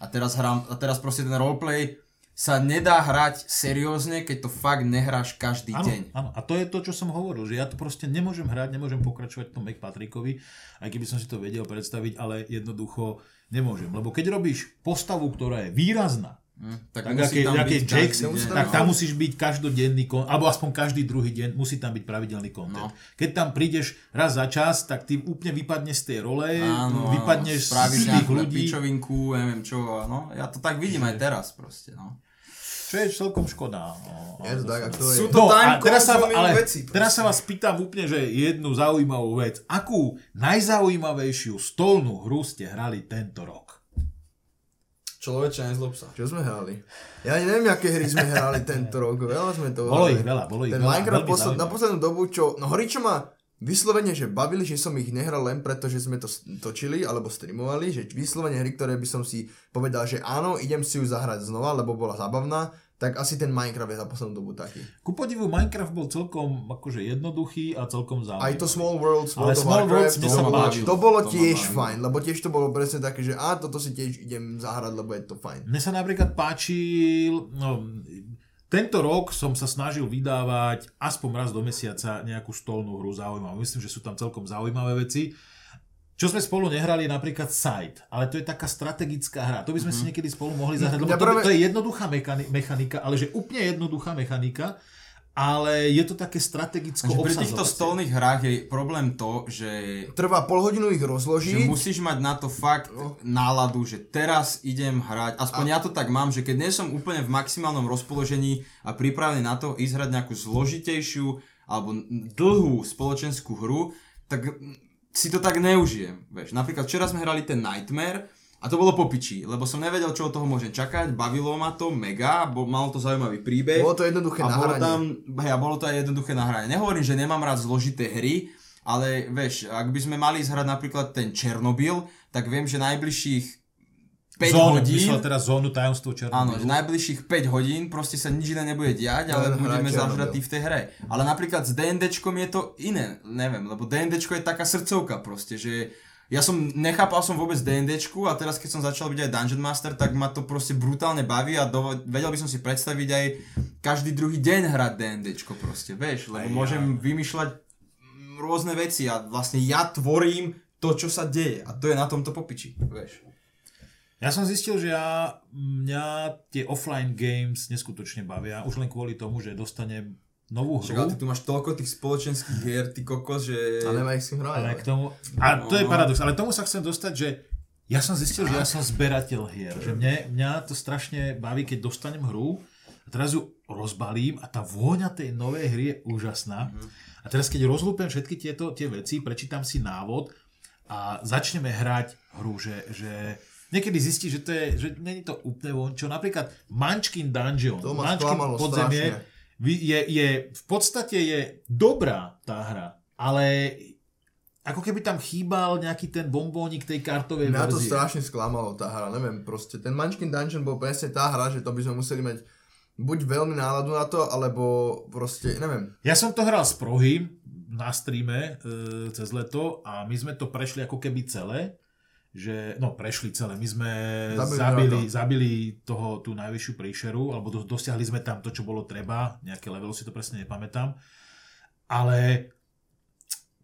A teraz, hrám, a teraz proste ten roleplay sa nedá hrať seriózne, keď to fakt nehráš každý ano, deň. Áno, a to je to, čo som hovoril, že ja to proste nemôžem hrať, nemôžem pokračovať v tom McPatrickovi, aj keby som si to vedel predstaviť, ale jednoducho nemôžem. Lebo keď robíš postavu, ktorá je výrazná, Hm, tak, tak musí tam byť Jax, tak tam musíš byť každodenný, alebo aspoň každý druhý deň musí tam byť pravidelný kontent. No. Keď tam prídeš raz za čas, tak ty úplne vypadneš z tej role, áno, vypadneš z tých ľudí. Pičovinku, neviem čo, no. Ja to tak vidím aj teraz proste, no. Čo je celkom škoda. No, je to tak, ako je. Sú to no, a teraz sa, ale veci. Teraz sa vás pýtam úplne, že jednu zaujímavú vec. Akú najzaujímavejšiu stolnú hru ste hrali tento rok? Človeče, nezlob sa. Čo sme hrali? Ja neviem, aké hry sme hrali tento rok. Veľa sme to Bolo ich veľa, bolo ich Ten veľa. Minecraft posled, na poslednú dobu, čo... No horí, čo ma vyslovene, že bavili, že som ich nehral len preto, že sme to točili alebo streamovali, že vyslovene hry, ktoré by som si povedal, že áno, idem si ju zahrať znova, lebo bola zábavná, tak asi ten Minecraft je za poslednú dobu taký. Ku podivu Minecraft bol celkom akože jednoduchý a celkom zaujímavý. Aj to Small Worlds, Ale Small Worlds to, sa bolo, to bolo tiež to fajn, lebo tiež to bolo presne také, že a toto si tiež idem zahrať, lebo je to fajn. Mne sa napríklad páčil, no, tento rok som sa snažil vydávať aspoň raz do mesiaca nejakú stolnú hru zaujímavú. Myslím, že sú tam celkom zaujímavé veci. Čo sme spolu nehrali je napríklad Side, ale to je taká strategická hra. To by sme mm-hmm. si niekedy spolu mohli zahrať, lebo ja to, práve... to je jednoduchá mechanika, ale že úplne jednoduchá mechanika, ale je to také strategicko Pri týchto stolných hrách je problém to, že... Trvá pol hodinu ich rozložiť. Že musíš mať na to fakt no. náladu, že teraz idem hrať. Aspoň a... ja to tak mám, že keď nie som úplne v maximálnom rozpoložení a pripravený na to ísť hrať nejakú zložitejšiu alebo dlhú spoločenskú hru, tak si to tak neužijem. Vieš. Napríklad včera sme hrali ten Nightmare a to bolo popiči, lebo som nevedel, čo od toho môžem čakať, bavilo ma to mega, bo, malo to zaujímavý príbeh. Bolo to jednoduché a bolo tam, hej, bolo to aj jednoduché nahranie. Nehovorím, že nemám rád zložité hry, ale vieš, ak by sme mali zhrať napríklad ten Černobyl, tak viem, že najbližších 5 zónu, hodín. Myslel teraz zónu tajomstvo Černobylu. Áno, že najbližších 5 hodín proste sa nič iné nebude diať, ale no, budeme zažratí v tej hre. Ale napríklad s D&Dčkom je to iné, neviem, lebo D&Dčko je taká srdcovka proste, že ja som nechápal som vôbec D&Dčku a teraz keď som začal byť aj Dungeon Master, tak ma to proste brutálne baví a do, vedel by som si predstaviť aj každý druhý deň hrať D&Dčko proste, vieš, lebo aj môžem ja. vymýšľať rôzne veci a vlastne ja tvorím to, čo sa deje a to je na tomto popiči, vieš. Ja som zistil, že ja, mňa tie offline games neskutočne bavia, už len kvôli tomu, že dostanem novú hru. Však, ty tu máš toľko tých spoločenských hier, ty kokos, že... A nemá ich si hrať. Ale k tomu, a to je paradox, ale tomu sa chcem dostať, že ja som zistil, že ja som zberateľ hier, že mne, mňa to strašne baví, keď dostanem hru a teraz ju rozbalím a tá vôňa tej novej hry je úžasná. A teraz keď rozlúpem všetky tieto tie veci, prečítam si návod a začneme hrať hru, že, že niekedy zistí, že to je, že není to úplne vončo. Napríklad Munchkin Dungeon, to Munchkin podzemie, je, je, v podstate je dobrá tá hra, ale ako keby tam chýbal nejaký ten bombónik tej kartovej Mňa verzie. to strašne sklamalo tá hra, neviem, proste ten Munchkin Dungeon bol presne tá hra, že to by sme museli mať buď veľmi náladu na to, alebo proste, neviem. Ja som to hral z prohy na streame e, cez leto a my sme to prešli ako keby celé že no prešli celé. My sme zabili, zabili, zabili toho, tú najvyššiu príšeru, alebo do, dosiahli sme tam to, čo bolo treba, nejaké level si to presne nepamätám. Ale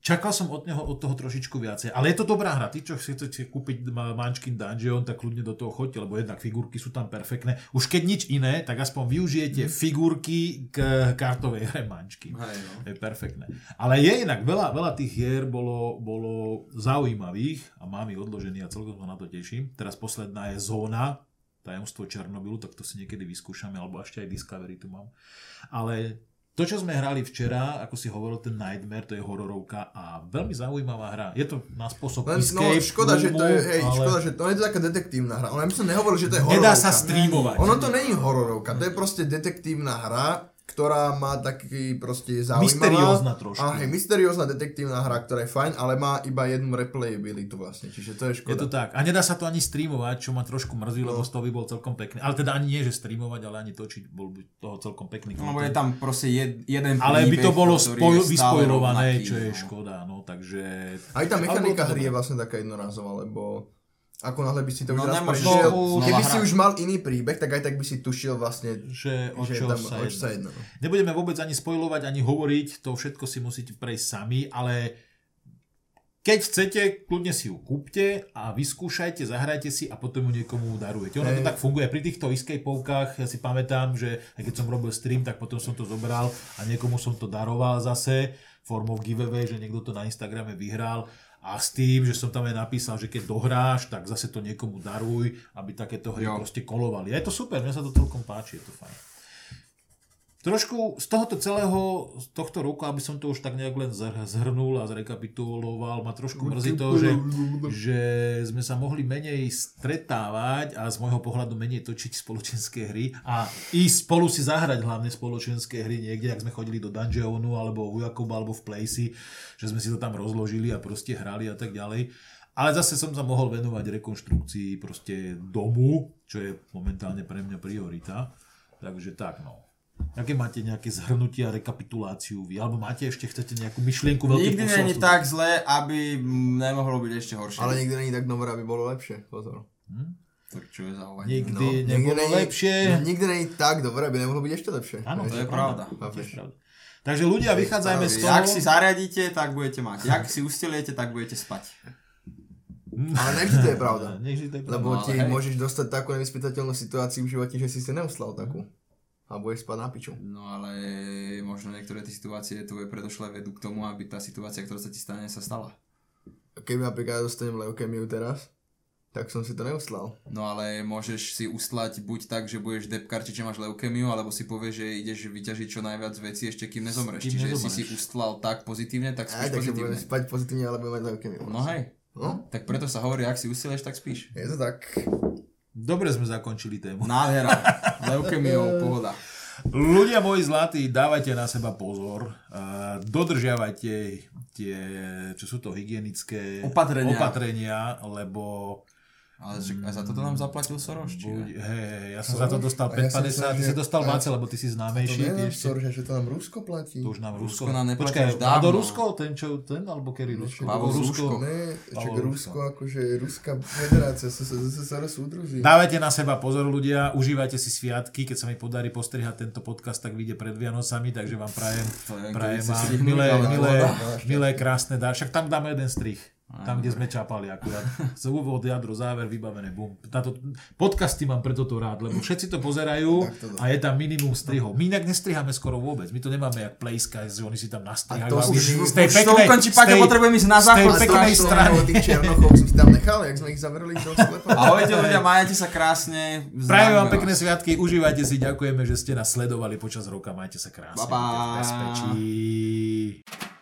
Čakal som od neho od toho trošičku viacej, ale je to dobrá hra. Tí, čo chcete kúpiť Munchkin Dungeon, tak kľudne do toho choďte, lebo jednak figurky sú tam perfektné. Už keď nič iné, tak aspoň využijete mm. figurky k kartovej hre Munchkin. Hej, no. Je perfektné. Ale je inak, veľa, veľa tých hier bolo, bolo zaujímavých a mám ich odložený a celkom sa na to teším. Teraz posledná je Zóna, tajomstvo Černobylu, tak to si niekedy vyskúšame, alebo ešte aj Discovery tu mám. Ale to, čo sme hrali včera, ako si hovoril, ten Nightmare, to je hororovka a veľmi zaujímavá hra. Je to na spôsob Len, no, escape, no, škoda, že to je, hej, ale... škoda, že to je to taká detektívna hra. Ona by som nehovoril, že to je hororovka. Nedá sa streamovať. Ono to není hororovka, to je proste detektívna hra, ktorá má taký proste zaujímavá... Mysteriózna trošku. A hej, mysteriózna detektívna hra, ktorá je fajn, ale má iba jednu replayability vlastne, čiže to je škoda. Je to tak. A nedá sa to ani streamovať, čo ma trošku mrzí, no. lebo z toho by bol celkom pekný. Ale teda ani nie, že streamovať, ale ani točiť, bol by toho celkom pekný. No, je tam proste jed, jeden Ale by to bolo spoj, vyspojované, čo je no. škoda, no, takže... Aj tá mechanika hry je vlastne taká jednorázová, lebo ako náhle by si to no, už raz prešiel, keby si už mal iný príbeh, tak aj tak by si tušil vlastne, že o čo, že sa, jedno. sa jedno. No. Nebudeme vôbec ani spojovať, ani hovoriť, to všetko si musíte prejsť sami, ale keď chcete, kľudne si ju kúpte a vyskúšajte, zahrajte si a potom ju niekomu darujete. Ono to tak funguje. Pri týchto escapeovkách, ja si pamätám, že aj keď som robil stream, tak potom som to zobral a niekomu som to daroval zase formou giveaway, že niekto to na Instagrame vyhral a s tým, že som tam aj napísal, že keď dohráš, tak zase to niekomu daruj, aby takéto hry jo. proste kolovali. A je to super, mne sa to celkom páči, je to fajn. Trošku z tohoto celého, z tohto roku, aby som to už tak nejak len zhrnul a zrekapituloval, ma trošku mrzí to, že, že sme sa mohli menej stretávať a z môjho pohľadu menej točiť spoločenské hry a ísť spolu si zahrať hlavne spoločenské hry niekde, ak sme chodili do Dungeonu alebo u Jakuba alebo v Placey, že sme si to tam rozložili a proste hrali a tak ďalej. Ale zase som sa mohol venovať rekonštrukcii proste domu, čo je momentálne pre mňa priorita. Takže tak, no. Aké máte nejaké zhrnutia, rekapituláciu vy? Alebo máte ešte, chcete nejakú myšlienku veľký Nikdy není tak zle, aby nemohlo byť ešte horšie. Ale nikdy není tak dobré, aby bolo lepšie. Pozor. Hm? Tak čo je za Nikdy no, nebolo nikdy lepšie. Nikdy není tak dobré, aby nemohlo byť ešte lepšie. Áno, to je pravda. Takže ľudia, vychádzajme z toho... Jak si zariadíte, tak budete mať. Jak si usteliete, tak budete spať. Ale nevždy to je pravda. Lebo no, ti môžeš dostať takú nevyspytateľnú situáciu v živote, že si si neuslal takú a budeš spať na piču. No ale možno niektoré tie situácie tvoje predošlé vedú k tomu, aby tá situácia, ktorá sa ti stane, sa stala. Keby napríklad dostanem leukemiu teraz, tak som si to neuslal. No ale môžeš si uslať buď tak, že budeš depkarčiť, že máš leukemiu, alebo si povieš, že ideš vyťažiť čo najviac veci ešte kým nezomreš. Kým Čiže nezomreš. si si ustlal tak pozitívne, tak spíš Aj, takže pozitívne. spať pozitívne, ale budem mať leukemiu. No hej. No? Tak preto sa hovorí, ak si usileš, tak spíš. Je to tak. Dobre sme zakončili tému. Nádhera. Leukemiou, pohoda. Ľudia moji zlatí, dávajte na seba pozor. Dodržiavajte tie, čo sú to hygienické opatrenia, opatrenia lebo ale že aj za toto nám zaplatil Soros, či Buď, hej, ja som Soros? za to dostal 5,50, ty si dostal Váce, lebo ty si známejší. To neviem, Soros, že to nám Rusko platí. To už nám Rusko. Rusko nám neplatí Počkaj, už dávno. do Rusko, ten čo, ten, alebo kedy Rusko? Pavel Rusko. Ne, čak Rusko, akože Ruská federácia, sa Soros súdruží. Dávajte na seba pozor ľudia, užívajte si sviatky, keď sa mi podarí postrihať tento podcast, tak vyjde pred Vianocami, takže vám prajem, prajem vám milé, milé, milé, krásne dá. Však tam dáme jeden strich. Tam, kde sme čapali akurát. Z úvod, jadro, záver, vybavené, bum. Táto, podcasty mám preto to rád, lebo všetci to pozerajú a je tam minimum strihov. My inak nestriháme skoro vôbec. My to nemáme jak Playska, že oni si tam nastrihajú. A to už, z tej peknej, to ukončí, Paťa, potrebujem ísť na záchod. Z tej peknej strany. Tých černochov som si tam nechal, jak sme ich zavreli do sklepa. Ahojte ľudia, majte sa krásne. Prajem vám pekné sviatky, užívajte si, ďakujeme, že ste nás sledovali počas roka, majte sa krásne. Bye bye.